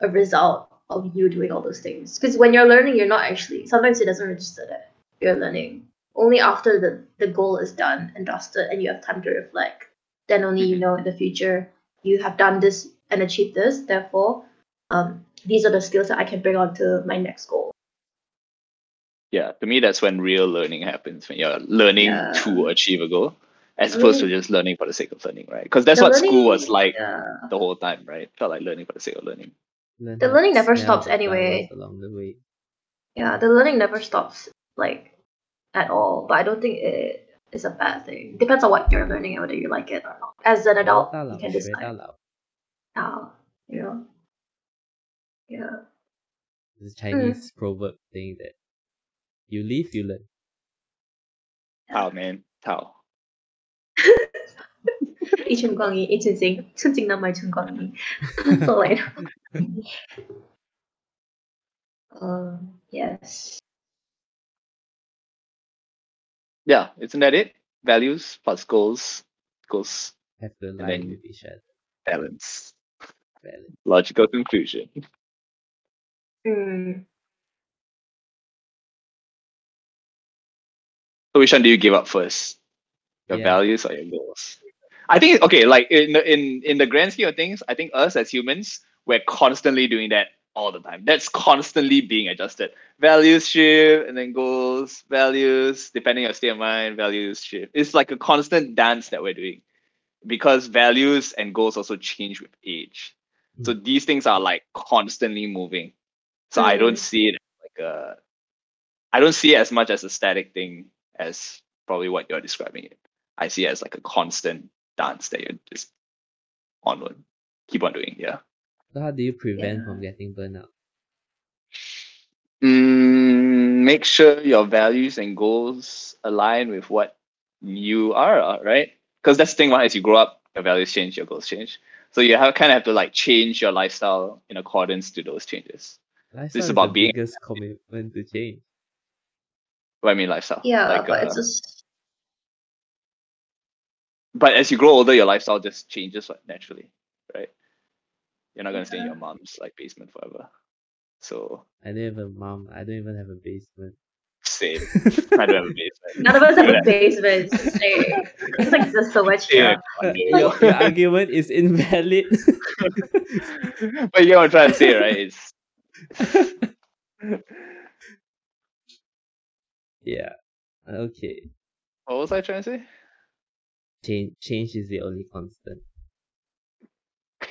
a result of you doing all those things. Because when you're learning, you're not actually sometimes it doesn't register that you're learning. Only after the, the goal is done and dusted and you have time to reflect, then only you know in the future you have done this and achieved this. Therefore, um, these are the skills that I can bring on to my next goal. Yeah, to me, that's when real learning happens when you're learning yeah. to achieve a goal as opposed mean, to just learning for the sake of learning, right? Because that's what learning, school was like yeah. the whole time, right? Felt like learning for the sake of learning. the learning never stops anyway. Along the way. Yeah, the learning never stops, like at all. But I don't think it is a bad thing. Depends on what you're learning and whether you like it or not. As an adult, you can decide. Now, you know. Yeah. There's a Chinese proverb saying that you live, you learn. How man, how. [LAUGHS] [LAUGHS] 一寸光阴一寸金，寸金难买寸光阴。so like, [LAUGHS] um, yes. yeah, isn't that it? Values plus goals, goals Have to And line then- with each other. balance. Balance. Logical conclusion. Mm. So which one do you give up first? Your Yeah. values or your goals? I think okay, like in the in in the grand scheme of things, I think us as humans, we're constantly doing that all the time. That's constantly being adjusted. Values shift and then goals, values, depending on your state of mind, values shift. It's like a constant dance that we're doing. Because values and goals also change with age. So these things are like constantly moving. So I don't Mhm. see it like a I don't see it as much as a static thing as probably what you're describing it. I see it as like a constant dance that you're just onward, keep on doing. Yeah. So how do you prevent Yeah. from getting burnout? Mm, make sure your values and goals align with what you are, right? Because that's the thing. Right, as you grow up, your values change, your goals change. So you have kind of have to like change your lifestyle in accordance to those changes. Lifestyle is about the being- biggest commitment to change. What I mean, lifestyle. Yeah, Like, but uh, it's just but as you grow older, your lifestyle just changes what, naturally, right? You're not gonna stay in your mom's like basement forever. So I don't have a mom. I don't even have a basement. same. [LAUGHS] I don't have a basement. none of us have a basement. It's like, it's like there's so much Yeah. here. Your, your argument is invalid. [LAUGHS] but you know what I'm trying to say, right? It's [LAUGHS] yeah. Okay. what was I trying to say? Change change is the only constant.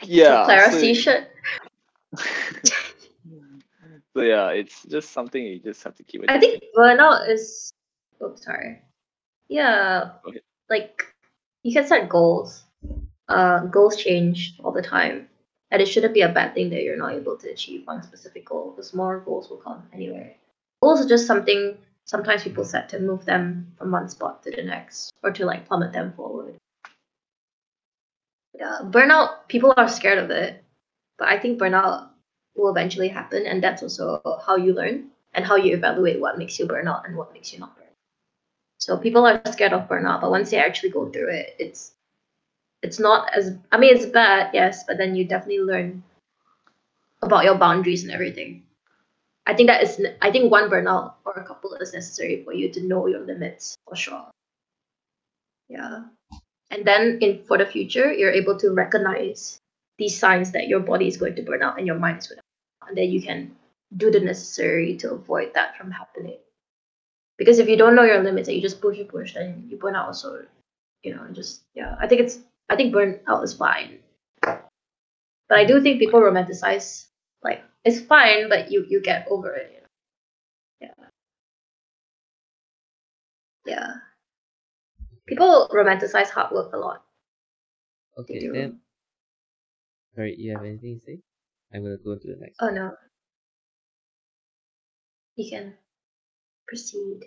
Yeah. Clara's so- t-shirt. [LAUGHS] so yeah, it's just something you just have to keep it. I think burnout is. Oh, sorry. Yeah, Go ahead. like you can set goals. Uh, goals change all the time, and it shouldn't be a bad thing that you're not able to achieve one specific goal because more goals will come anyway. Goals are just something sometimes people set to move them from one spot to the next or to like plummet them forward. Yeah, uh, burnout. People are scared of it, but I think burnout will eventually happen, and that's also how you learn and how you evaluate what makes you burn out and what makes you not burn. So people are scared of burnout, but once they actually go through it, it's it's not as I mean it's bad, yes, but then you definitely learn about your boundaries and everything. I think that is I think one burnout or a couple is necessary for you to know your limits for sure. Yeah. And then in for the future, you're able to recognize these signs that your body is going to burn out and your mind is going to and then you can do the necessary to avoid that from happening. Because if you don't know your limits and you just push and push, then you burn out also. You know, just yeah. I think it's I think burnout is fine. But I do think people romanticize like it's fine, but you you get over it. You know? Yeah. Yeah. People romanticize hard work a lot. Okay, then. Sorry, you have anything to say? I'm gonna go to the next. Oh no. You can proceed.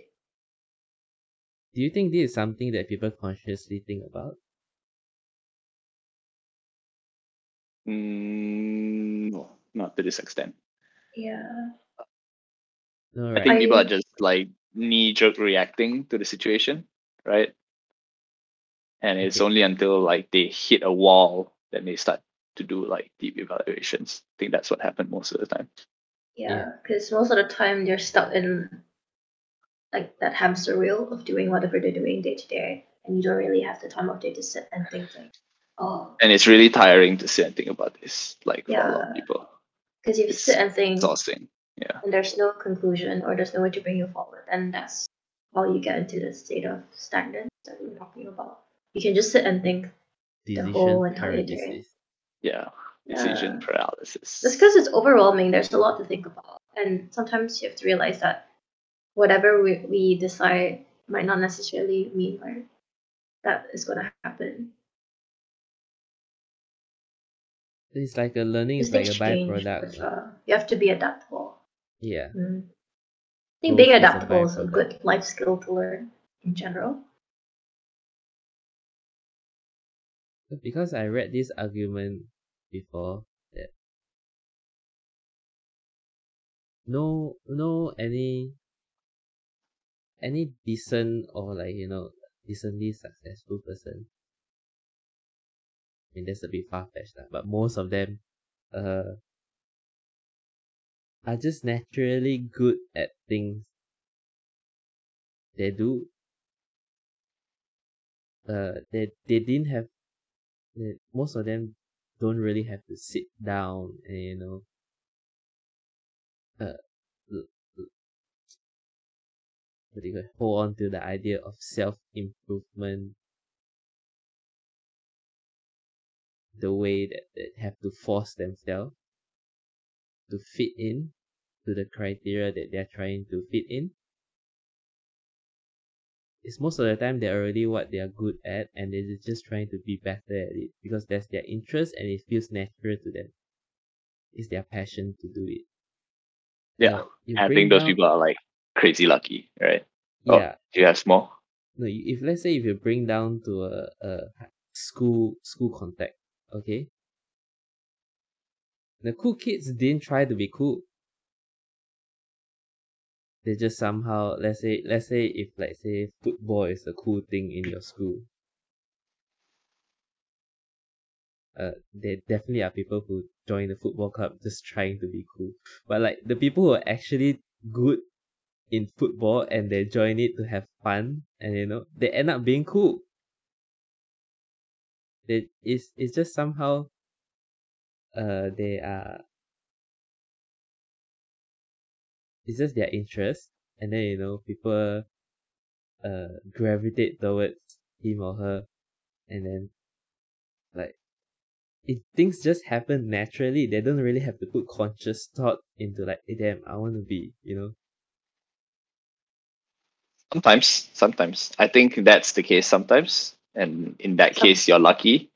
Do you think this is something that people consciously think about? Mm, no, not to this extent. Yeah. No, I think people I- are just like knee jerk reacting to the situation, right? And it's Okay. only until like they hit a wall that they start to do like deep evaluations. I think that's what happened most of the time. Yeah, because most of the time they're stuck in like that hamster wheel of doing whatever they're doing day to day, and you don't really have the time of day to sit and think like, oh, And it's really tiring to sit and think about this, like for a lot of people. because you It's sit and think, Exhausting. Yeah. and there's no conclusion or there's no way to bring you forward, and that's how you get into the state of stagnance that we were talking about. You can just sit and think, Decision whole entire day. Yeah. Decision Yeah. paralysis. just because it's overwhelming, there's a lot to think about, and sometimes you have to realize that whatever we, we decide might not necessarily mean like that is going to happen. It's like a learning is like a byproduct. uh, you have to be adaptable. Yeah. Mm. I think Growth being is a adaptable is a good life skill to learn in general. Because I read this argument before that no no any any decent or like you know decently successful person. I mean that's a bit far fetched, but most of them uh are just naturally good at things they do. Uh they they didn't have they, most of them don't really have to sit down and you know uh what do you hold on to the idea of self improvement the way that they have to force themselves to fit in to the criteria that they're trying to fit in. It's most of the time they're already what they are good at and they're just trying to be better at it because that's their interest and it feels natural to them. It's their passion to do it. Yeah. Now, I think those down- people are like crazy lucky, right? Oh. Yeah. Do you have more? No, if let's say if you bring down to a, a school school context, okay? The cool kids didn't try to be cool. They just somehow let's say let's say if let's say football is a cool thing in your school. Uh, there definitely are people who join the football club just trying to be cool. But like the people who are actually good in football and they join it to have fun and you know they end up being cool. They it's it's just somehow uh they are it's just their interest and then you know people uh gravitate towards him or her and then like if things just happen naturally they don't really have to put conscious thought into like hey, damn I want to be you know Sometimes, sometimes. I think that's the case sometimes. And in that case, you're lucky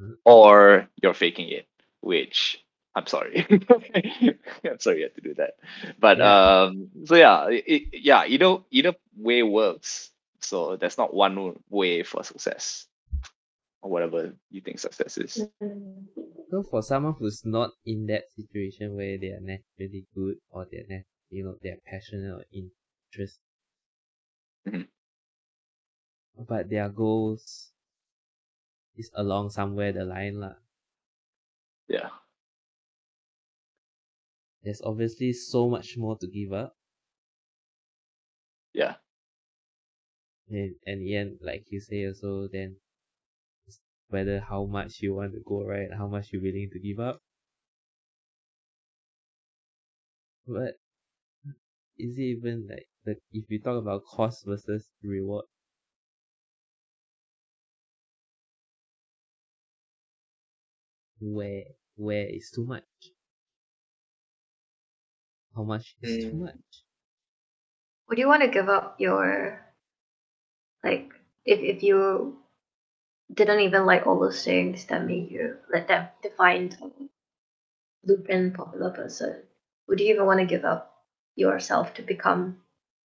Mhm. or you're faking it, which I'm sorry. [LAUGHS] I'm sorry you had to do that. But Yeah. um, so yeah, it, yeah, either either way works. So there's not one way for success or whatever you think success is. [LAUGHS] So for someone who's not in that situation where they are naturally good or they're you know they're passionate or interest, Mhm. But their goals is along somewhere the line lah. Yeah. There's obviously so much more to give up, Yeah. and and end, like you say also, then it's whether how much you want to go right, how much you're willing to give up. But is it even like the if you talk about cost versus reward? Where where is too much? How much is too Mm. much? Would you want to give up your like if if you didn't even like all those things that made you like that defined a blueprint popular person? Would you even want to give up yourself to become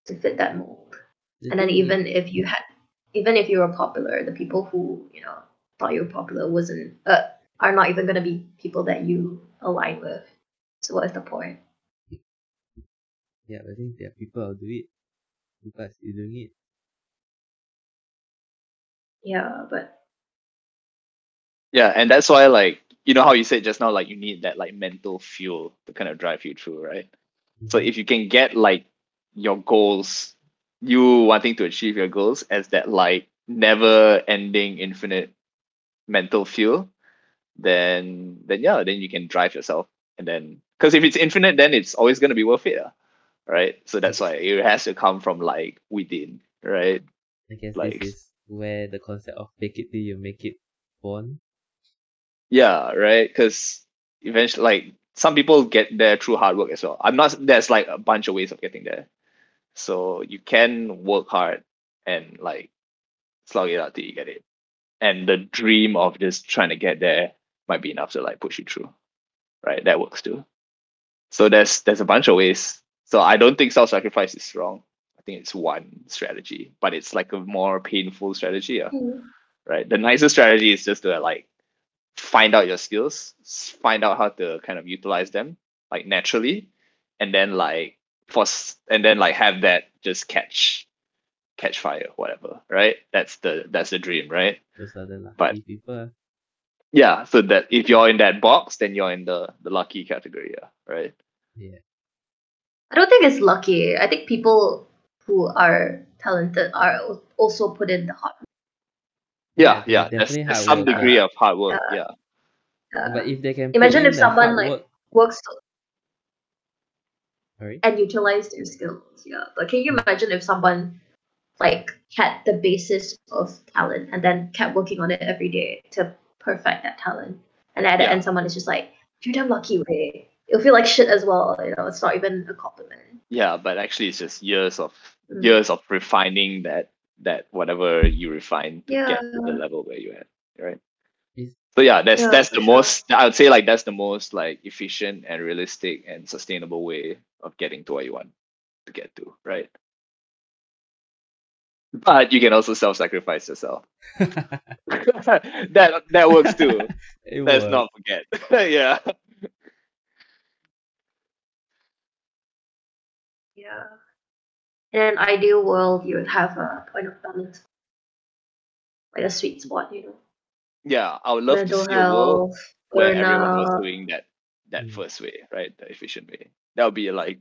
to fit that mold? The and then is- even if you had even if you were popular, the people who, you know, thought you were popular wasn't uh are not even gonna be people that you align with. So what is the point? Yeah, I think there are people who do it. People are still doing it. Yeah, but Yeah, and that's why like you know how you said just now, like you need that like mental fuel to kind of drive you through, right? So Mhm. if you can get like your goals, you wanting to achieve your goals as that like never ending infinite mental fuel, then then yeah, then you can drive yourself. And then because if it's infinite, then it's always gonna be worth it, ah, right? So that's why it has to come from like within, right? I guess like- this is where the concept of make it till you make it born. Yeah, right. Because eventually, like some people get there through hard work as well. I'm not. There's like a bunch of ways of getting there. So you can work hard and like slog it out till you get it. And the dream of just trying to get there might be enough to like push you through, right? That works too. So there's there's a bunch of ways. So I don't think self-sacrifice is wrong. I think it's one strategy, but it's like a more painful strategy. Yeah hmm. right? The nicest strategy is just to like find out your skills, find out how to kind of utilize them like naturally, and then like for and then like have that just catch catch fire, whatever, right? That's the that's the dream, right? Those are the lucky But- people. Yeah. So that if you're in that box, then you're in the the lucky category, yeah, right? Yeah. I don't think it's lucky. I think people who are talented are also put in the hard work. Yeah, Yeah, yeah. There's, there's some work, degree of hard work, Yeah. yeah. Uh, But if they can Imagine if someone, like- work, works sorry. and utilize their skills. Yeah. But can you imagine if someone like had the basis of talent and then kept working on it every day to perfect that talent? And at the Yeah. end someone is just like, You're damn lucky, Ray. It'll feel like shit as well, you know, it's not even a compliment. Yeah, but actually it's just years of Mm. years of refining that that whatever you refine to get to the level where you're at, right? So yeah, that's Yeah, that's the sure. most I would say like that's the most like efficient and realistic and sustainable way of getting to where you want to get to, right? But you can also self-sacrifice yourself. [LAUGHS] that that works too. [LAUGHS] It Let's works. not forget. [LAUGHS] yeah. Yeah. In an ideal world you would have a point of balance. Like a sweet spot, you know. Yeah. I would love Mental to see a world where everyone was doing that that Mm. first way, right? The efficient way. That would be like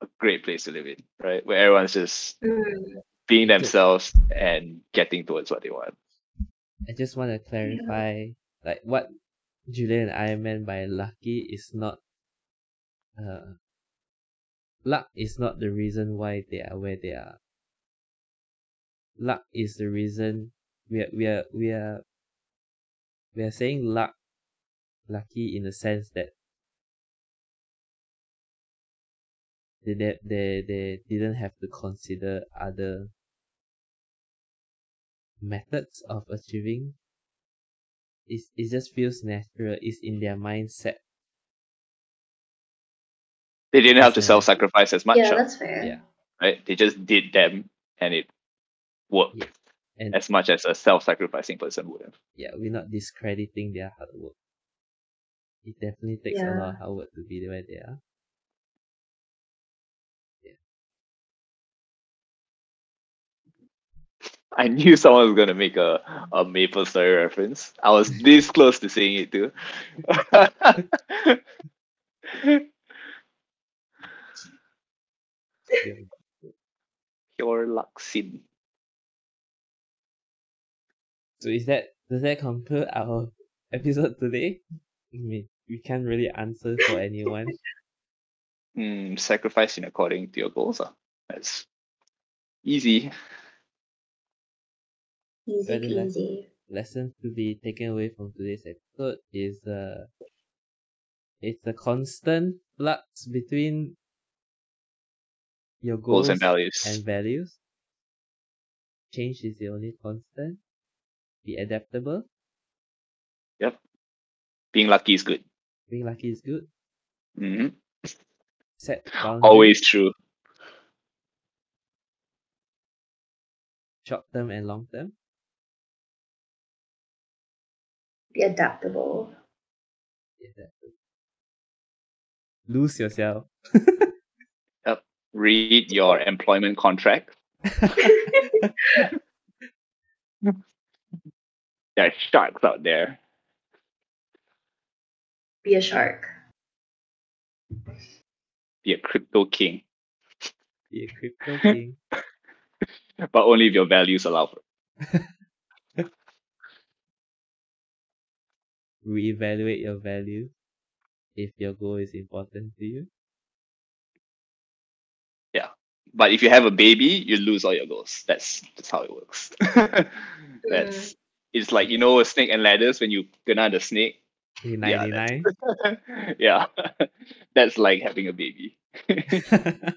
a great place to live in, right? Where everyone's just Mm, being themselves and getting towards what they want. I just want to clarify, like what Julian and I meant by lucky is not, uh, luck is not the reason why they are where they are. Luck is the reason we are we are we are we are saying luck, lucky in the sense that they they they, they didn't have to consider other methods of achieving it's, it just feels natural it's in their mindset They didn't have to self sacrifice as much, yeah, that's fair. Yeah. right? They just did them and it worked Yeah. and as much as a self sacrificing person would have. yeah we're not discrediting their hard work it definitely takes a lot of hard work to be where they are I knew someone was gonna make a, a MapleStory reference. I was [LAUGHS] this close to saying it too. [LAUGHS] Pure luck sin. so is that does that conclude our episode today I mean, we can't really answer for anyone Hmm, sacrificing according to your goals. ah. That's easy. Easy Very nice. peasy. lesson to be taken away from today's episode is uh it's a constant flux between your goals, Goals and values. and values. Change is the only constant. Be adaptable. Yep. Being lucky is good. Being lucky is good. hmm Set [SIGHS] boundaries. Always true. Short term and long term. Be adaptable. Be adaptable. Lose yourself. Read your employment contract. [LAUGHS] There are sharks out there. Be a shark. Be a crypto king, Be a crypto king. [LAUGHS] but only if your values allow for it. [LAUGHS] Reevaluate your value if your goal is important to you. Yeah. But if you have a baby, you lose all your goals. That's that's how it works. [LAUGHS] Mm. that's it's like you know snake and ladders when you gonna the snake. In Yeah, 99. [LAUGHS] yeah. [LAUGHS] that's like having a baby.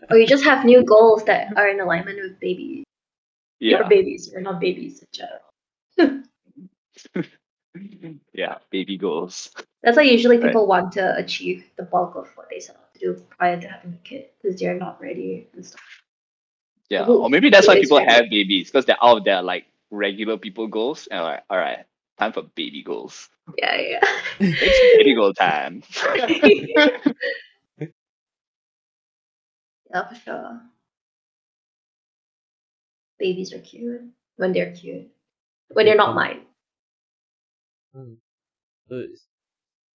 Or you just have new goals that are in alignment with babies. Yeah. Your babies, or not babies in general. Yeah, baby goals. That's why usually Right. people want to achieve the bulk of what they set out to do prior to having a kid because they're not ready and stuff. Yeah. Or maybe that's why people ready? have babies, because they're out there like regular people goals. And like, all right, time for baby goals. Yeah, yeah. It's baby goal time. [LAUGHS] yeah, for sure. babies are cute when they're cute. When they're not mm-hmm. mine. Hmm. So it's-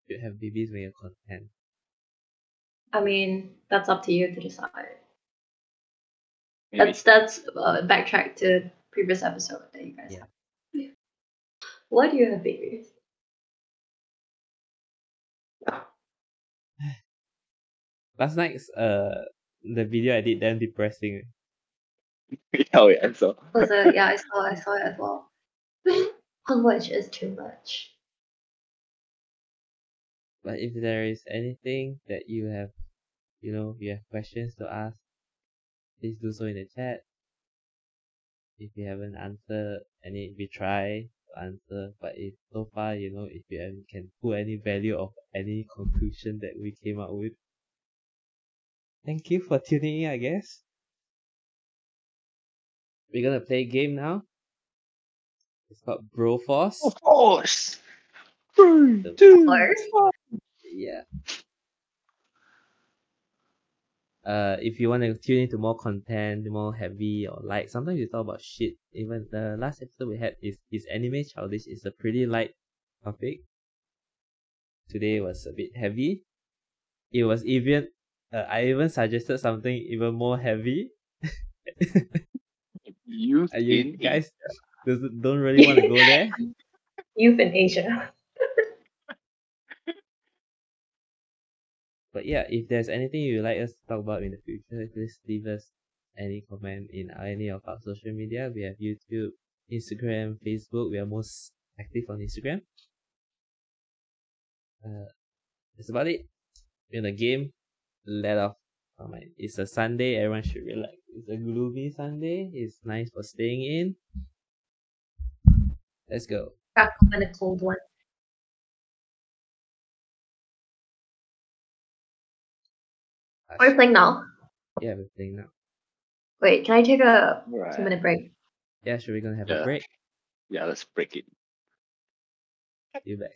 you have babies when you're content. I mean, that's up to you to decide. Maybe. That's that's uh, backtrack to previous episode that you guys Yeah. have. Yeah. Why do you have babies? [SIGHS] Last night's uh the video I did damn depressing. oh [LAUGHS] yeah, so Was it? Yeah, I saw. I saw it as well. [LAUGHS] How much is too much? But if there is anything that you have, you know, you have questions to ask, please do so in the chat. If you haven't answered any, we try to answer. But if so far, you know, if you can pull any value of any conclusion that we came up with, thank you for tuning in. I guess we're gonna play a game now. It's called Broforce. of course. The- Two, yeah. Uh, if you want to tune into more content, more heavy or light, sometimes we talk about shit. Even the last episode we had is is anime childish. It's a pretty light topic. Today was a bit heavy. It was even. Uh, I even suggested something even more heavy. Youth [LAUGHS] Uh, you guys doesn't- don't really want to go there. [LAUGHS] Youth in Asia. [LAUGHS] But yeah, if there's anything you'd like us to talk about in the future, please leave us any comment in any of our social media. We have YouTube, Instagram, Facebook. We are most active on Instagram. Uh, that's about it. In the game, let off. My, it's a Sunday. Everyone should relax. It's a gloomy Sunday. It's nice for staying in. Let's go. Crack open a cold one. Ah, Are we playing now? Yeah, we're playing now. Wait, can I take a Right. two minute break? Yeah, should we gonna have a break? Yeah, let's break it. You back.